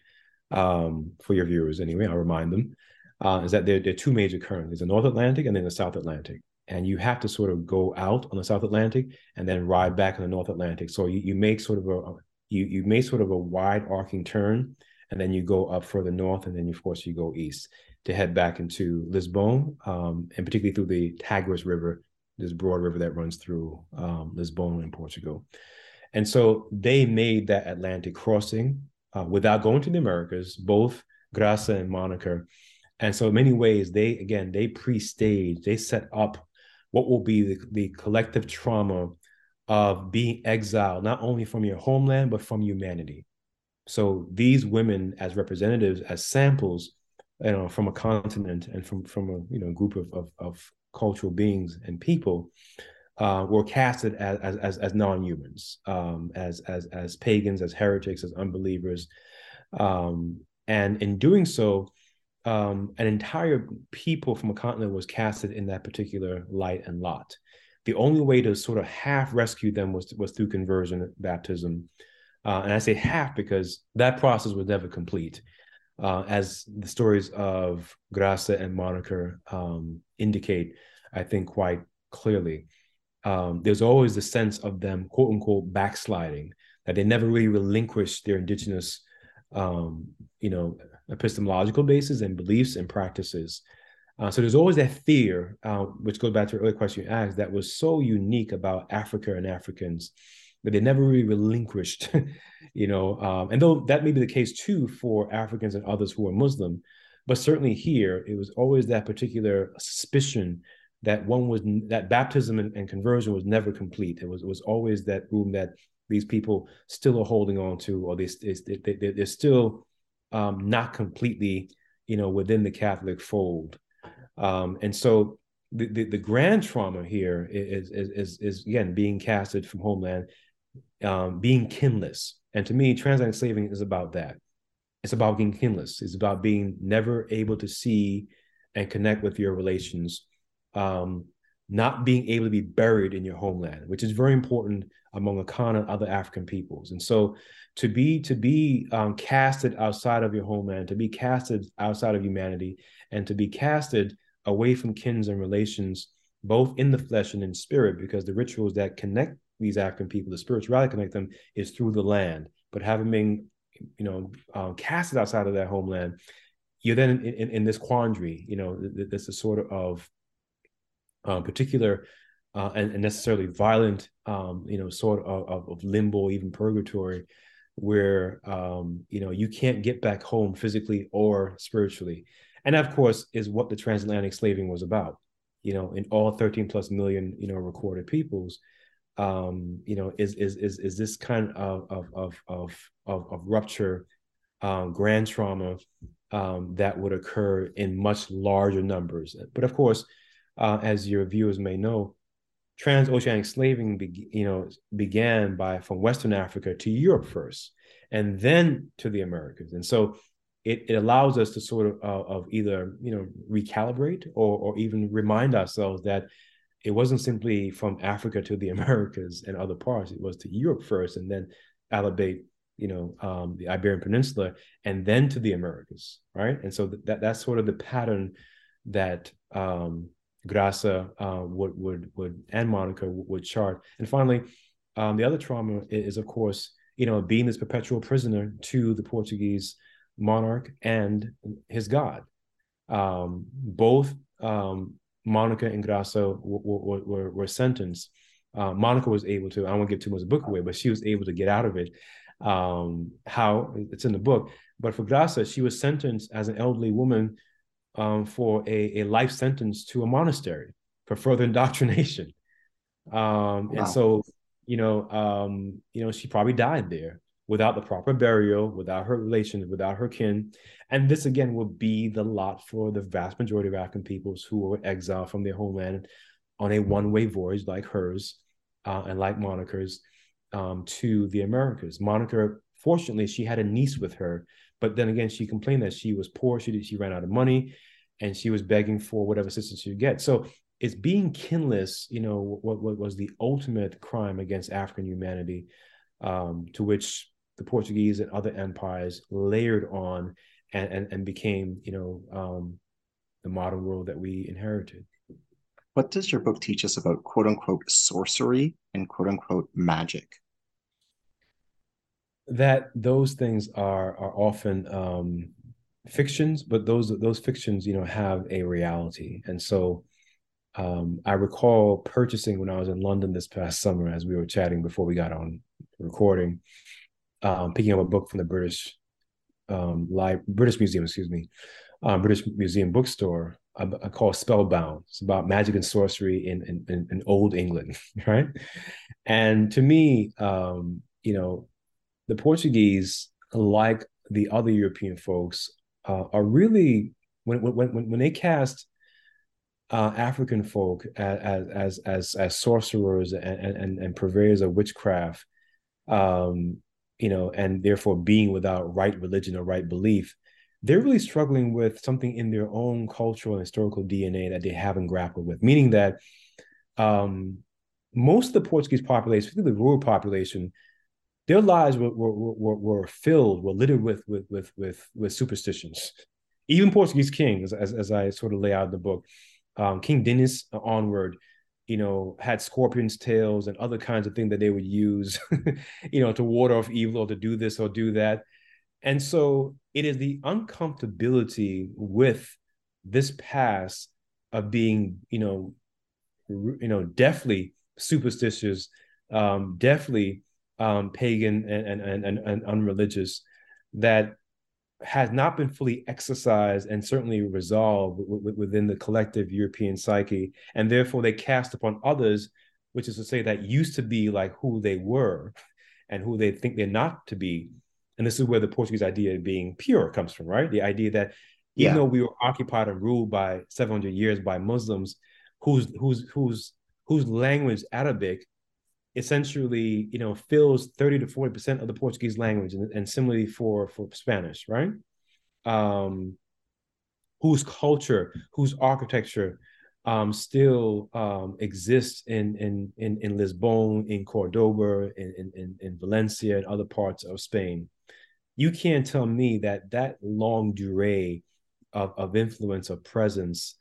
um, for your viewers anyway, I'll remind them, uh, is that there, there are two major currents. There's the North Atlantic and then the South Atlantic. And you have to sort of go out on the South Atlantic and then ride back in the North Atlantic. So you, you make sort of a you you make sort of a wide arcing turn and then you go up further north and then of course you go east to head back into Lisbon um, and particularly through the Tagus River, this broad river that runs through um, Lisbon in Portugal. And so they made that Atlantic crossing uh, without going to the Americas, both Graça and Monica and so in many ways, they again they pre-stage, they set up what will be the, the collective trauma of being exiled, not only from your homeland, but from humanity. So these women as representatives, as samples, you know, from a continent and from from a you know group of of, of cultural beings and people, uh, were casted as as as non-humans, um, as as as pagans, as heretics, as unbelievers, um, and in doing so, um, an entire people from a continent was casted in that particular light and lot. The only way to sort of half rescue them was was through conversion baptism, uh, and I say half because that process was never complete. Uh, as the stories of Graça and Monica um, indicate, I think quite clearly. Um, there's always the sense of them quote unquote backsliding that they never really relinquished their indigenous um, you know epistemological basis and beliefs and practices. Uh, so there's always that fear uh, which goes back to the earlier question you asked that was so unique about africa and africans that they never really relinquished you know um, and though that may be the case too for africans and others who are muslim but certainly here it was always that particular suspicion that one was that baptism and, and conversion was never complete. It was it was always that room that these people still are holding on to, or they, they, they they're still um, not completely, you know, within the Catholic fold. Um, and so the, the, the grand trauma here is, is is is again being casted from homeland, um, being kinless. And to me, transatlantic slavery is about that. It's about being kinless. It's about being never able to see and connect with your relations um, not being able to be buried in your homeland, which is very important among Akana and other African peoples. And so to be to be um, casted outside of your homeland, to be casted outside of humanity, and to be casted away from kins and relations, both in the flesh and in spirit, because the rituals that connect these African people, the spirituality connect them, is through the land. But having been, you know, um, casted outside of their homeland, you're then in, in, in this quandary. You know, this is sort of uh, particular uh, and, and, necessarily violent, um, you know, sort of, of, of, limbo, even purgatory, where um, you know you can't get back home physically or spiritually, and that, of course, is what the transatlantic slaving was about. You know, in all 13 plus million, you know, recorded peoples, um, you know, is is is is this kind of of of of of, of rupture, um, grand trauma um, that would occur in much larger numbers. But of course, uh, as your viewers may know, transoceanic slaving, be, you know, began by from Western Africa to Europe first, and then to the Americas. And so, it, it allows us to sort of uh, of either you know recalibrate or or even remind ourselves that it wasn't simply from Africa to the Americas and other parts. It was to Europe first, and then elevate you know um, the Iberian Peninsula, and then to the Americas, right? And so that that's sort of the pattern that um, Graça uh, would would would and Monica would chart. And finally, um, the other trauma is, of course, you know, being this perpetual prisoner to the Portuguese monarch and his god. Um, both um, Monica and were, were, were sentenced. Uh, Monica was able to. I won't give too much of the book away, but she was able to get out of it. Um, how it's in the book, but for Graça, she was sentenced as an elderly woman um, for a, a life sentence to a monastery for further indoctrination. Um, wow. And so, you know, um, you know, she probably died there without the proper burial, without her relations, without her kin. And this again will be the lot for the vast majority of African peoples who were exiled from their homeland on a one-way voyage like hers uh, and like Monica's um, to the Americas. Monica, fortunately, she had a niece with her, but then again, she complained that she was poor. She she ran out of money, and she was begging for whatever assistance she could get. So it's being kinless, you know, what, what was the ultimate crime against African humanity, um, to which the Portuguese and other empires layered on and, and, and became, you know, um, the modern world that we inherited. What does your book teach us about quote unquote sorcery and quote unquote magic? That those things are are often um, fictions, but those those fictions, you know, have a reality. And so um, I recall purchasing when I was in London this past summer, as we were chatting before we got on recording, um, picking up a book from the British um, British Museum, excuse me, um, British Museum bookstore I, I call Spellbound. It's about magic and sorcery in in, in, in old England, right? And to me, um, you know, the Portuguese, like the other European folks, uh, are really when when when when they cast uh, African folk as as as as sorcerers and and, and purveyors of witchcraft, um, you know, and therefore being without right religion or right belief, they're really struggling with something in their own cultural and historical DNA that they haven't grappled with. Meaning that um, most of the Portuguese population, particularly the rural population, their lives were, were, were, were filled, were littered with with with with, with superstitions. Even Portuguese kings, as, as I sort of lay out in the book, um, King Dinis onward, you know, had scorpions' tails and other kinds of things that they would use, you know, to ward off evil or to do this or do that. And so it is the uncomfortability with this past of being, you know, you know, definitely superstitious, um, definitely um, pagan and, and and and unreligious, that has not been fully exercised and certainly resolved w- w- within the collective European psyche, and therefore they cast upon others, which is to say that used to be like who they were, and who they think they're not to be. And this is where the Portuguese idea of being pure comes from, right? The idea that even yeah. though we were occupied and ruled by 700 years by Muslims, whose whose whose whose language Arabic essentially you know fills 30 to 40 percent of the portuguese language and, and similarly for for spanish right? Um whose culture whose architecture um still um exists in in in, in lisbon in cordoba in, in in valencia and other parts of spain. You can't tell me that that longue durée of, of influence of presence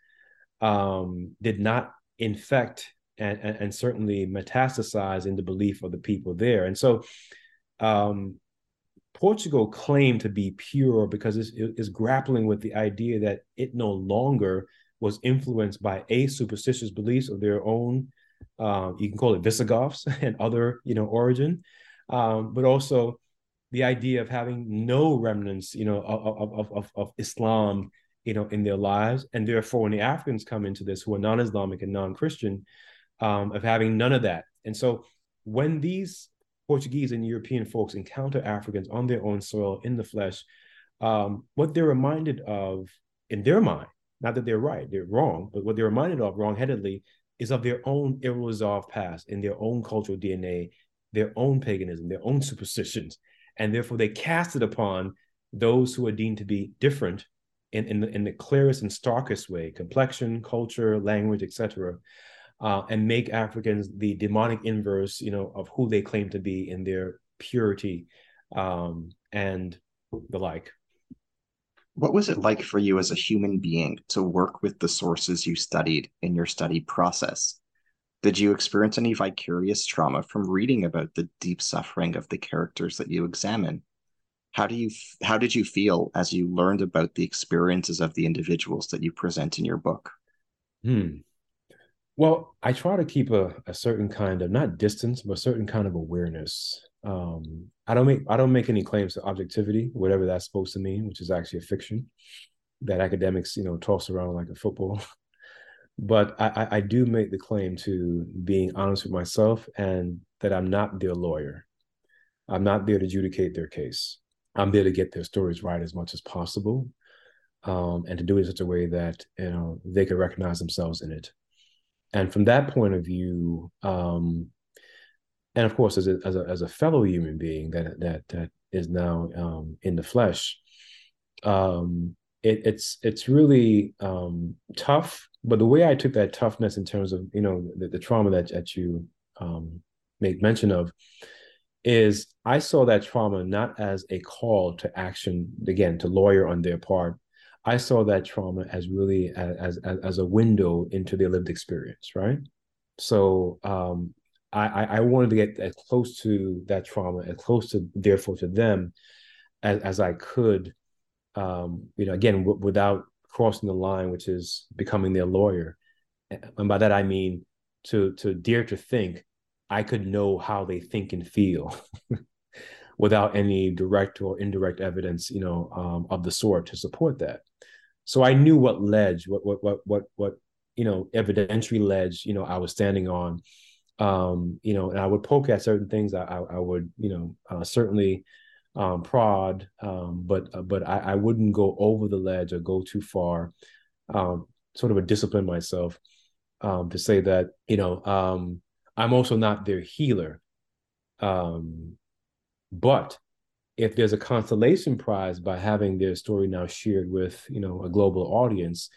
um did not infect and, and, and certainly metastasize in the belief of the people there. And so um, Portugal claimed to be pure because it's, grappling with the idea that it no longer was influenced by a superstitious beliefs of their own. Uh, you can call it Visigoths and other, you know, origin, um, but also the idea of having no remnants, you know, of, of, of, of Islam, you know, in their lives, and therefore when the Africans come into this, who are non-Islamic and non-Christian, um, of having none of that. And so when these Portuguese and European folks encounter Africans on their own soil in the flesh, um, what they're reminded of in their mind, not that they're right, they're wrong, but what they're reminded of wrongheadedly is of their own ill-resolved past in their own cultural DNA, their own paganism, their own superstitions. And therefore they cast it upon those who are deemed to be different in, in, the, in the clearest and starkest way, complexion, culture, language, etc uh, and make Africans the demonic inverse, you know, of who they claim to be in their purity um, and the like. What was it like for you as a human being to work with the sources you studied in your study process? Did you experience any vicarious trauma from reading about the deep suffering of the characters that you examine? How do you how did you feel as you learned about the experiences of the individuals that you present in your book? Hmm. Well, I try to keep a, a certain kind of not distance, but a certain kind of awareness. Um, I don't make I don't make any claims to objectivity, whatever that's supposed to mean, which is actually a fiction that academics, you know, toss around like a football. but I, I do make the claim to being honest with myself and that I'm not their lawyer. I'm not there to adjudicate their case. I'm there to get their stories right as much as possible, um, and to do it in such a way that you know they can recognize themselves in it and from that point of view um, and of course as a, as a, as a fellow human being that that that is now um, in the flesh um, it, it's it's really um, tough. But the way i took that toughness in terms of you know the, the trauma that, that you um, make mention of is i saw that trauma not as a call to action again to lawyer on their part I saw that trauma as really as as, as a window into their lived experience, right? So um, I, I wanted to get as close to that trauma, as close to therefore to them as, as I could. Um, you know, again, w- without crossing the line, which is becoming their lawyer, and by that I mean to to dare to think I could know how they think and feel. without any direct or indirect evidence, you know, um, of the sort to support that. So I knew what ledge, what what what what what you know, evidentiary ledge, you know, I was standing on. Um, you know, and I would poke at certain things. I I, I would, you know, uh, certainly um, prod, um, but uh, but I, I wouldn't go over the ledge or go too far. Um, sort of a discipline myself um, to say that you know um, I'm also not their healer, um, but if there's a consolation prize by having their story now shared with you know a global audience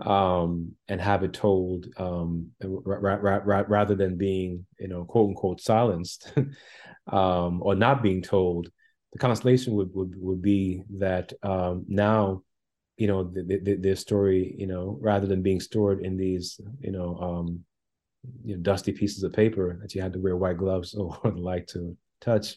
um, and have it told um, ra- ra- ra- rather than being you know quote unquote silenced um, or not being told the consolation would would, would be that um, now you know the, the, their story you know rather than being stored in these you know um, you know dusty pieces of paper that you had to wear white gloves or the like to touch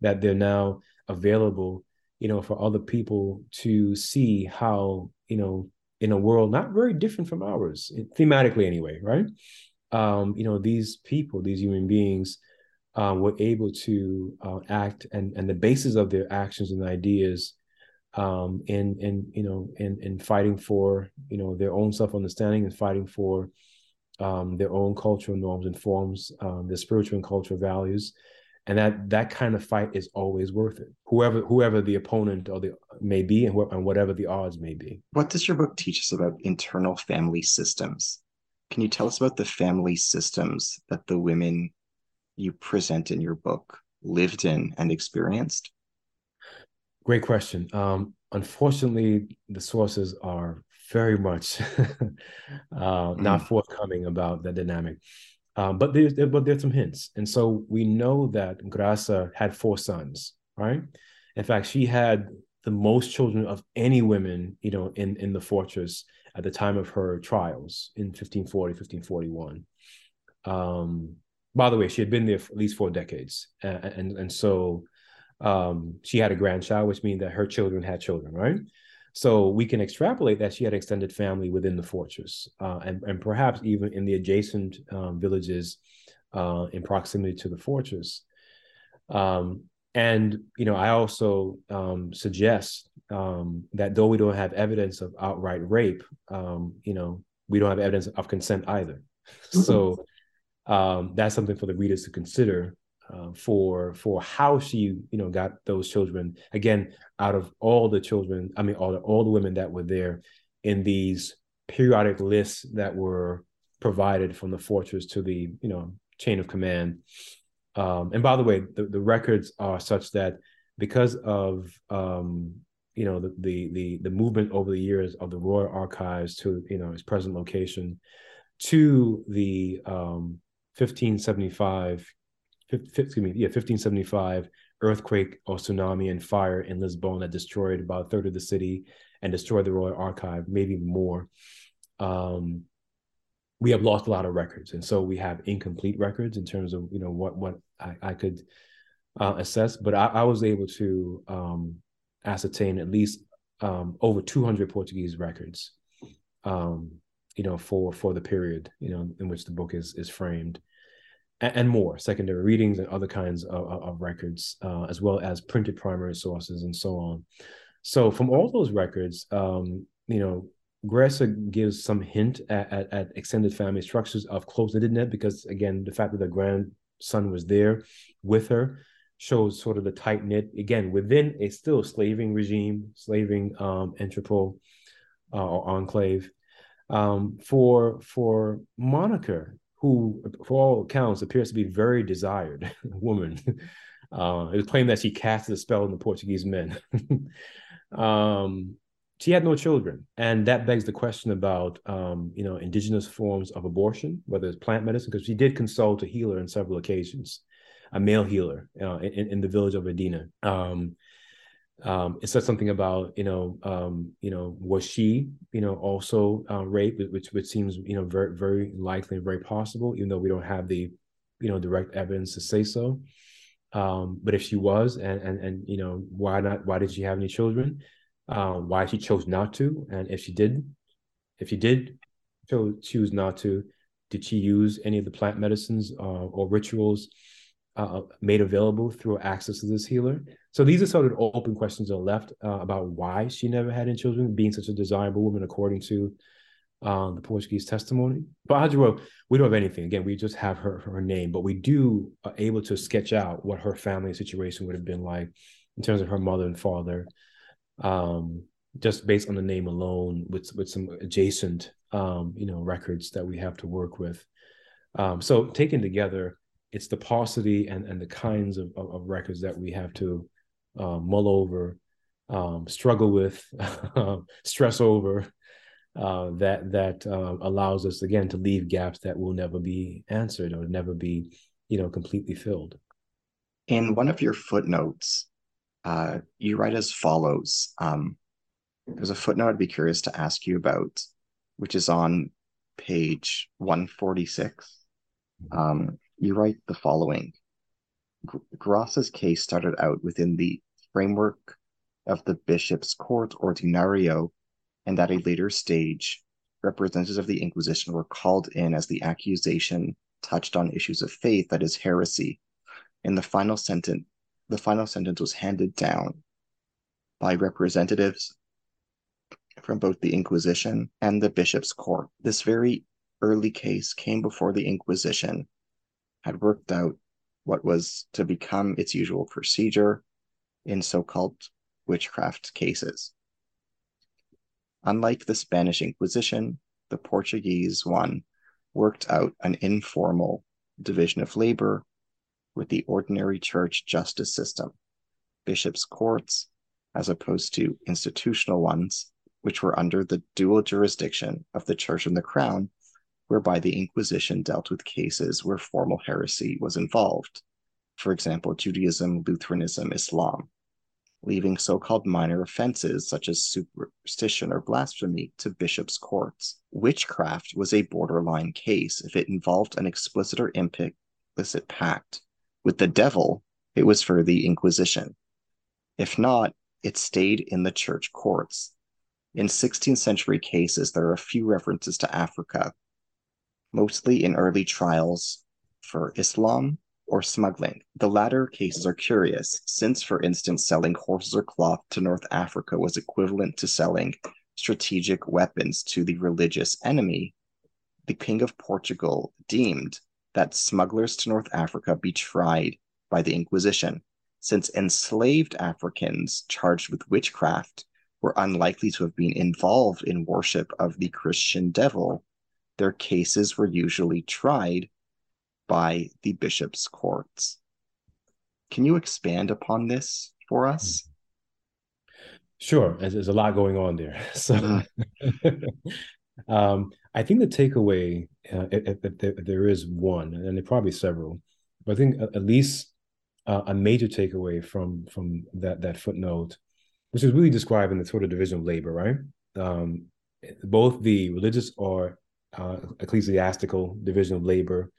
that they're now available you know for other people to see how you know in a world not very different from ours thematically anyway right? Um you know these people these human beings uh, were able to uh, act and and the basis of their actions and ideas um in in you know in in fighting for you know their own self-understanding and fighting for um their own cultural norms and forms um their spiritual and cultural values and that that kind of fight is always worth it. Whoever whoever the opponent or the may be and, wh- and whatever the odds may be. What does your book teach us about internal family systems? Can you tell us about the family systems that the women you present in your book lived in and experienced? Great question. Um, unfortunately the sources are very much uh, not mm. forthcoming about the dynamic um, but there's there, but there's some hints, and so we know that Graça had four sons, right? In fact, she had the most children of any women, you know, in in the fortress at the time of her trials in 1540, 1541. Um, by the way, she had been there for at least four decades, and and, and so um, she had a grandchild, which means that her children had children, right? So we can extrapolate that she had extended family within the fortress, uh, and, and perhaps even in the adjacent um, villages uh, in proximity to the fortress. Um, and you know, I also um, suggest um, that though we don't have evidence of outright rape, um, you know, we don't have evidence of consent either. so um, that's something for the readers to consider uh, for for how she you know got those children again out of all the children i mean all the, all the women that were there in these periodic lists that were provided from the fortress to the you know chain of command. Um, and by the way the, the records are such that because of um, you know the, the the the movement over the years of the royal archives to you know its present location to the um, 1575 excuse me, yeah, 1575 earthquake or tsunami and fire in Lisbon that destroyed about a third of the city and destroyed the Royal Archive, maybe more. Um, we have lost a lot of records, and so we have incomplete records in terms of you know what what I, I could uh, assess. But I, I, was able to um, ascertain at least um, over 200 Portuguese records, um, you know, for for the period you know in which the book is is framed and, more secondary readings and other kinds of, of records, uh, as well as printed primary sources and so on. So from all those records, um, you know, Graça gives some hint at, at, at, extended family structures of close knit net because again, the fact that the grandson was there with her shows sort of the tight knit again within a still slaving regime, slaving um, uh, or enclave. Um, for for Monica, who, for all accounts, appears to be very desired woman. Uh, it was claimed that she casted a spell on the Portuguese men. um, she had no children, and that begs the question about um, you know indigenous forms of abortion, whether it's plant medicine, because she did consult a healer on several occasions, a male healer uh, in, in the village of Edina. Um, um, it says something about you know um, you know was she you know also uh, raped, which which seems you know very very likely very possible, even though we don't have the you know direct evidence to say so. Um, but if she was, and and and you know why not? Why did she have any children? Um, why she chose not to? And if she did, if she did chose choose not to, did she use any of the plant medicines uh, or rituals uh, made available through access to this healer? So these are sort of open questions that are left uh, about why she never had any children, being such a desirable woman according to um, the Portuguese testimony. But Adjoa, we don't have anything. Again, we just have her her name, but we do are uh, able to sketch out what her family situation would have been like in terms of her mother and father. Um, just based on the name alone, with with some adjacent um, you know records that we have to work with. Um, so taken together, it's the paucity and and the kinds of, of, of records that we have to uh, mull over, um, struggle with, stress over. Uh, that that uh, allows us again to leave gaps that will never be answered or never be, you know, completely filled. In one of your footnotes, uh, you write as follows. Um, there's a footnote I'd be curious to ask you about, which is on page 146. Um, you write the following Graça's case started out within the framework of the bishop's court ordinario, and at a later stage, representatives of the Inquisition were called in as the accusation touched on issues of faith, that is, heresy. In the final sentence, the final sentence was handed down by representatives from both the Inquisition and the bishop's court. This very early case came before the Inquisition had worked out what was to become its usual procedure in so called witchcraft cases. Unlike the Spanish Inquisition, the Portuguese one worked out an informal division of labor with the ordinary church justice system, bishops' courts, as opposed to institutional ones, which were under the dual jurisdiction of the church and the crown, whereby the Inquisition dealt with cases where formal heresy was involved, for example, Judaism, Lutheranism, Islam, leaving so called minor offenses such as superstition or blasphemy to bishops' courts. Witchcraft was a borderline case if it involved an explicit or implicit pact with the devil, it was for the Inquisition. If not, it stayed in the church courts. In 16th century cases, there are a few references to Africa, mostly in early trials for Islam or smuggling. The latter cases are curious, since, for instance, selling horses or cloth to North Africa was equivalent to selling strategic weapons to the religious enemy. The King of Portugal deemed that smugglers to North Africa be tried by the Inquisition, since enslaved Africans charged with witchcraft were unlikely to have been involved in worship of the Christian devil. Their cases were usually tried by the bishop's courts. Can you expand upon this for us? Sure, there's a lot going on there. So, um, I think the takeaway, uh, if, if, if, there is one, and there are probably several, but I think at least uh, a major takeaway from from that that footnote, which is really describing the sort of division of labor, right? Um, both the religious or uh, ecclesiastical division of labor,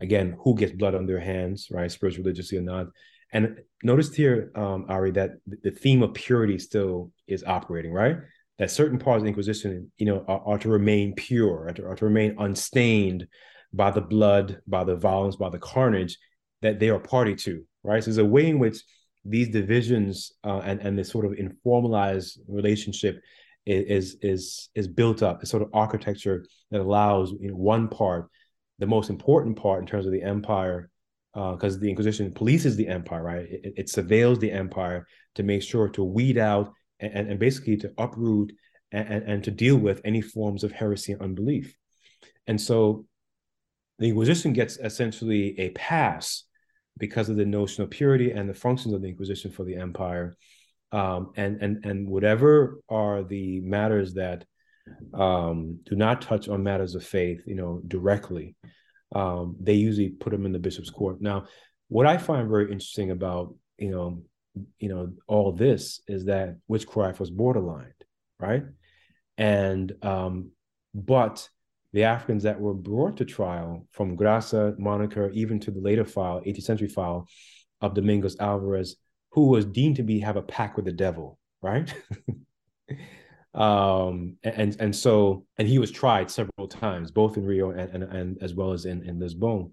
again, who gets blood on their hands, right? Spiritual, religiously or not. And notice here, um, Ari, that the theme of purity still is operating, right? that certain parts of the Inquisition, you know, are, are to remain pure, are to, are to, remain unstained by the blood, by the violence, by the carnage that they are party to, right? So there's a way in which these divisions uh, and and this sort of informalized relationship is is is built up. A sort of architecture that allows know, one part, the most important part in terms of the empire, because uh, the Inquisition polices the empire, right? It, it surveils the empire to make sure to weed out and, and basically to uproot and, and, and to deal with any forms of heresy and unbelief. And so the Inquisition gets essentially a pass because of the notion of purity and the functions of the Inquisition for the empire. Um, and and and whatever are the matters that um, do not touch on matters of faith, you know, directly, um, they usually put them in the bishop's court. Now, what I find very interesting about you know you know all this is that witchcraft was borderline right and um but the africans that were brought to trial from graça monica even to the later file 18th century file of domingos álvares who was deemed to be have a pact with the devil right? Um and and so and he was tried several times both in rio and and, and as well as in in lisbon.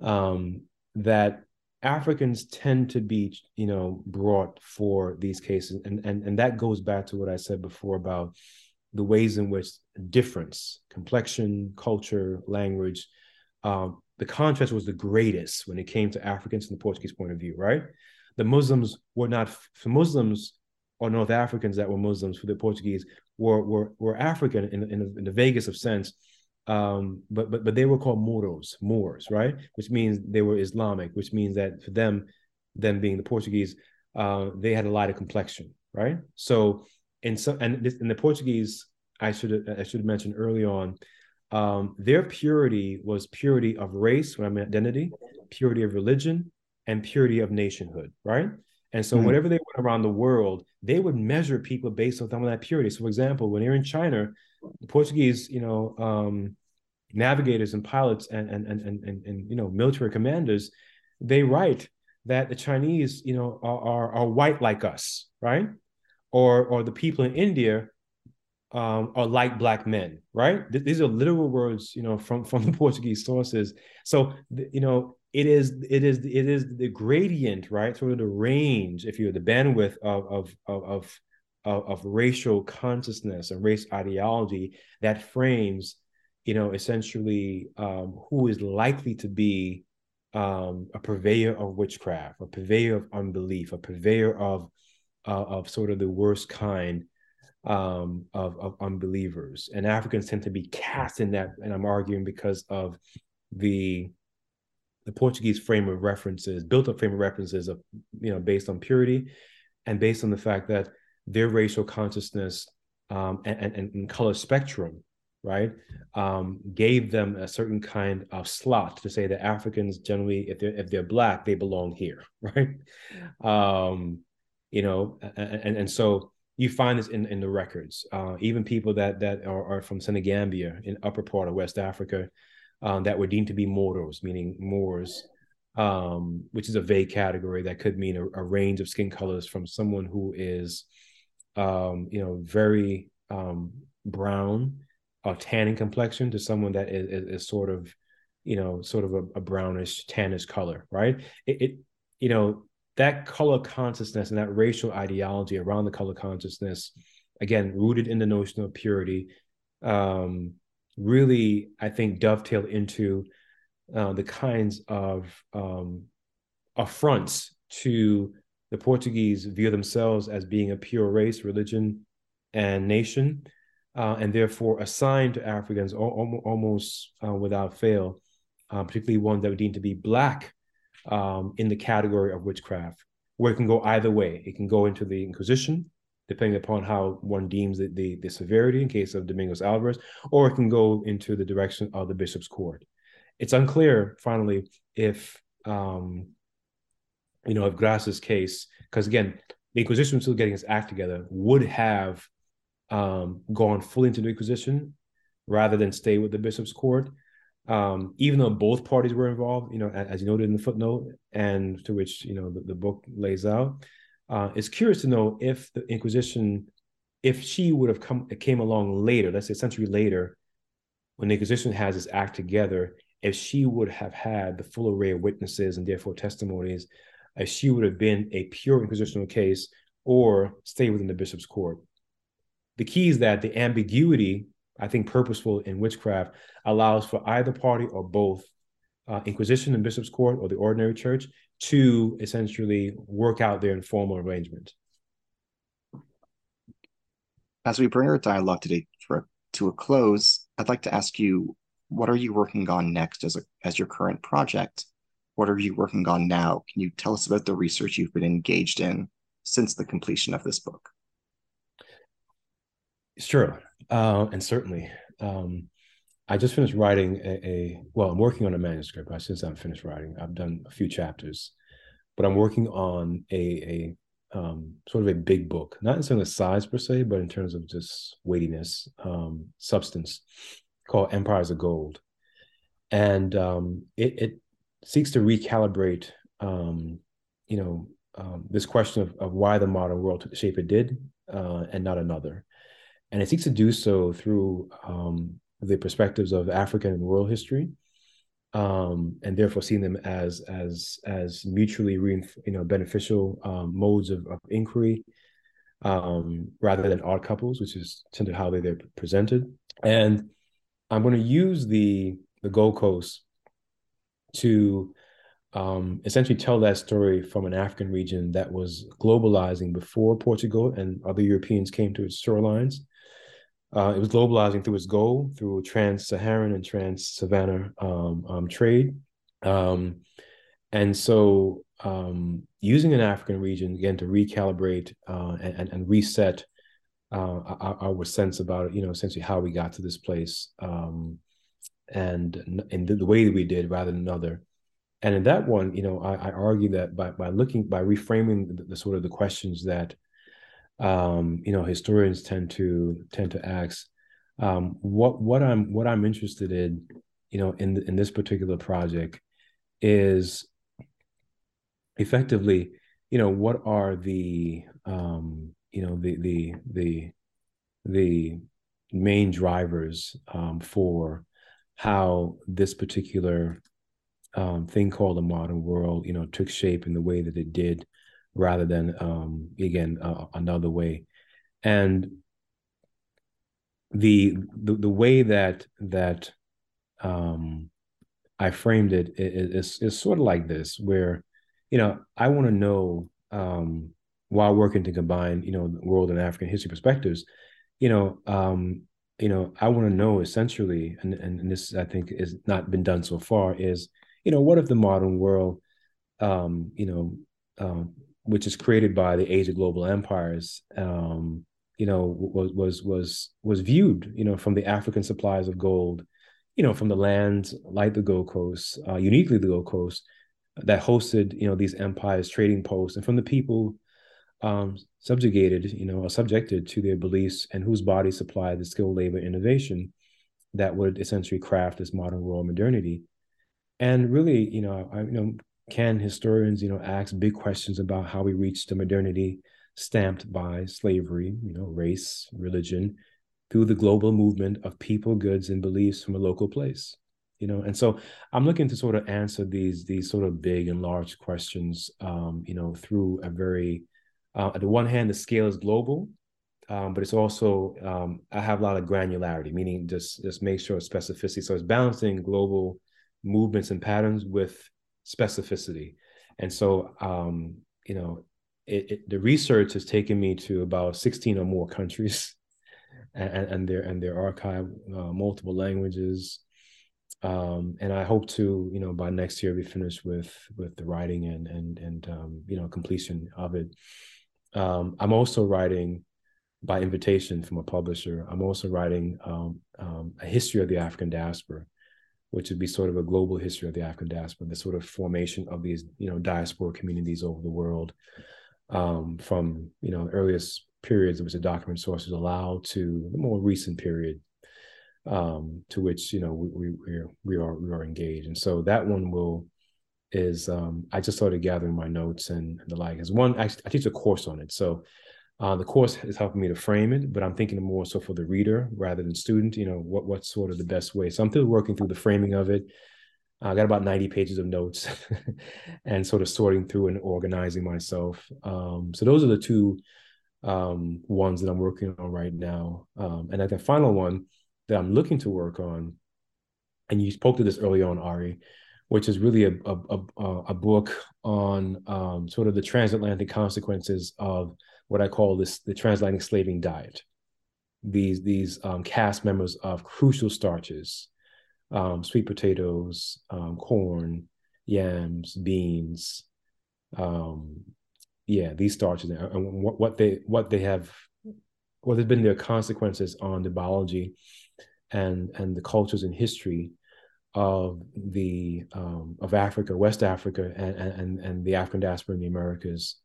Um that Africans tend to be, you know, brought for these cases, and and and that goes back to what I said before about the ways in which difference, complexion, culture, language, um, the contrast was the greatest when it came to Africans from the Portuguese point of view, right? The Muslims were not for Muslims. or North Africans that were Muslims for the Portuguese were were were African in in, in the vaguest of sense, um, but but but they were called Moros, Moors, right? Which means they were Islamic, which means that for them, them being the Portuguese, uh, they had a lighter complexion, right? So in some and this, in the Portuguese, I should I should have mentioned early on, um, their purity was purity of race, when I mean identity, purity of religion, and purity of nationhood, right? And so, mm-hmm. whatever they went around the world, they would measure people based on some of that purity. So, for example, when you're in China, the Portuguese, you know, um, navigators and pilots and, and and and and and you know military commanders, they write that the Chinese, you know, are, are, are white like us, right? Or or the people in India um, are like black men, right? These are literal words, you know, from from the Portuguese sources. So, you know, it is it is it is the gradient, right? Sort of the range, if you the bandwidth of of of of, of racial consciousness and race ideology that frames, you know, essentially um, who is likely to be um, a purveyor of witchcraft, a purveyor of unbelief, a purveyor of uh, of sort of the worst kind um, of, of unbelievers. And Africans tend to be cast in that, and I'm arguing because of the the Portuguese frame of references, built up frame of references of, you know, based on purity and based on the fact that their racial consciousness um, and, and, and, color spectrum, right, um, gave them a certain kind of slot to say that Africans generally, if they're if they're black, they belong here, right? Um, you know, and, and so you find this in, in the records. Uh, even people that that are, are from Senegambia in upper part of West Africa, um, that were deemed to be Moros, meaning Moors, um, which is a vague category that could mean a, a range of skin colors from someone who is, um, you know, very um, brown, a tanning complexion to someone that is, is, is sort of, you know, sort of a, a brownish, tannish color, right? It, it, you know, that color consciousness and that racial ideology around the color consciousness, again, rooted in the notion of purity, um, really, I think, dovetail into uh, the kinds of um, affronts to the Portuguese view themselves as being a pure race, religion, and nation, uh, and therefore assigned to Africans al- almost uh, without fail, uh, particularly ones that were deemed to be black um, in the category of witchcraft, where it can go either way. It can go into the Inquisition, depending upon how one deems the, the, the severity in case of Domingos Álvares, or it can go into the direction of the bishop's court. It's unclear, finally, if um, you know, if Graça's case, because again, the Inquisition was still getting its act together, would have um, gone fully into the Inquisition rather than stay with the bishop's court. Um, even though both parties were involved, you know, as you noted in the footnote, and to which you know the, the book lays out, uh, it's curious to know if the Inquisition, if she would have come came along later, let's say a century later, when the Inquisition has its act together, if she would have had the full array of witnesses and therefore testimonies, if she would have been a pure inquisitional case or stay within the bishop's court. The key is that the ambiguity, I think purposeful in witchcraft, allows for either party or both uh, Inquisition and bishop's court or the ordinary church to essentially work out their informal arrangement. As we bring our dialogue today for, to a close, I'd like to ask you, what are you working on next as, a, as your current project? What are you working on now? Can you tell us about the research you've been engaged in since the completion of this book? Sure, uh, and certainly. Um, I just finished writing a, a, well, I'm working on a manuscript. I since I'm finished writing, I've done a few chapters, but I'm working on a a um, sort of a big book, not in terms of size per se, but in terms of just weightiness, um, substance, called Empires of Gold, and um, it, it seeks to recalibrate, um, you know, um, this question of, of why the modern world took the shape it did uh, and not another, and it seeks to do so through um, the perspectives of African and world history, um, and therefore seeing them as as as mutually you know beneficial um, modes of, of inquiry um, rather than odd couples, which is tend to how they, they're presented. And I'm going to use the the Gold Coast to um, essentially tell that story from an African region that was globalizing before Portugal and other Europeans came to its shorelines. Uh, it was globalizing through its goal, through trans-Saharan and trans-Savannah um, um, trade. Um, and so um, using an African region, again, to recalibrate uh, and, and, reset uh, our, our, sense about, you know, essentially how we got to this place um, and in the, the way that we did rather than another. And in that one, you know, I, I argue that by, by looking, by reframing the, the sort of the questions that um, you know historians tend to tend to ask um, what what I'm what I'm interested in you know in in this particular project is effectively you know what are the um, you know the the the the main drivers um, for how this particular um, thing called the modern world you know took shape in the way that it did rather than um, again uh, another way. And the, the the way that that um, I framed it is is sort of like this, where you know I want to know um, while working to combine you know world and African history perspectives, you know um, you know I want to know essentially, and and this I think has not been done so far, is you know what if the modern world, um, you know, um, which is created by the age of global empires, um, you know, was was was was viewed, you know, from the African supplies of gold, you know, from the lands like the Gold Coast, uh, uniquely the Gold Coast, that hosted, you know, these empires, trading posts, and from the people um, subjugated, you know, or subjected to their beliefs and whose bodies supplied the skilled labor innovation that would essentially craft this modern world modernity. And really, you know, I, you know, can historians, you know, ask big questions about how we reached the modernity stamped by slavery, you know, race, religion, through the global movement of people, goods, and beliefs from a local place. You know, and so I'm looking to sort of answer these these sort of big and large questions, um, you know, through a very uh, on the one hand, the scale is global, um, but it's also um, I have a lot of granularity, meaning just just make sure specificity. So it's balancing global movements and patterns with specificity. And so, um, you know, it, it, the research has taken me to about 16 or more countries. And, and their and their archive uh, multiple languages. Um, and I hope to you know by next year be finished with with the writing and and and um, you know completion of it. Um, I'm also writing by invitation from a publisher. I'm also writing um, um, a history of the African diaspora which would be sort of a global history of the African diaspora the sort of formation of these you know diaspora communities over the world um, from you know earliest periods in which the document sources allow to the more recent period um, to which you know we we we are we are engaged, and so that one will is um, I just started gathering my notes and, the like. As one, I, I teach a course on it, so uh, the course is helping me to frame it, but I'm thinking more so for the reader rather than student. You know, what what's sort of the best way. So I'm still working through the framing of it. I got about 90 pages of notes and sort of sorting through and organizing myself. Um, so those are the two um, ones that I'm working on right now. Um, and at the final one that I'm looking to work on, and you spoke to this early on, Ari, which is really a, a, a, a book on um, sort of the transatlantic consequences of what I call this the transatlantic slaving diet. These these um, cast members of crucial starches um, sweet potatoes, um, corn, yams, beans. Um, yeah, these starches and what, what they what they have, what has been their consequences on the biology and and the cultures and history of the um, of Africa, West Africa, and and and the African diaspora in the Americas,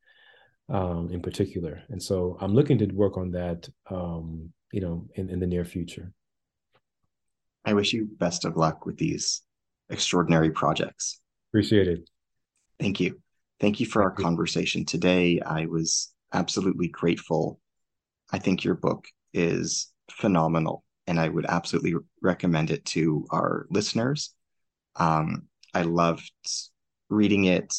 um, in particular. And so I'm looking to work on that, um, you know, in in the near future. I wish you best of luck with these extraordinary projects. Appreciate it. Thank you. Thank you for our conversation today. I was absolutely grateful. I think your book is phenomenal, and I would absolutely recommend it to our listeners. Um, I loved reading it.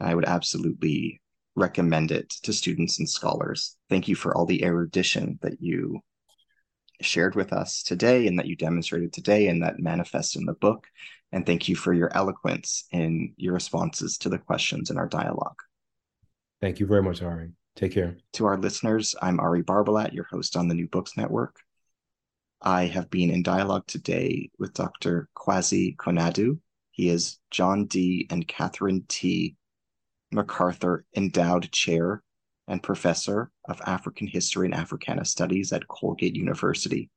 I would absolutely recommend it to students and scholars. Thank you for all the erudition that you shared with us today and that you demonstrated today and that manifest in the book. And thank you for your eloquence in your responses to the questions in our dialogue. Thank you very much, Ari. Take care. To our listeners, I'm Ari Barbalat, your host on the New Books Network. I have been in dialogue today with Dr. Kwasi Konadu. He is John D. and Catherine T. MacArthur Endowed Chair and Professor of African History and Africana Studies at Colgate University.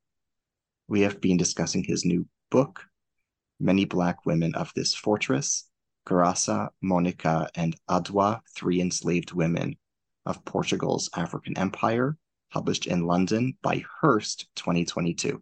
We have been discussing his new book, Many Black Women of This Fortress Graça, Monica, and Adjoa, Three Enslaved Women of Portugal's African Empire, published in London by Hurst 2022.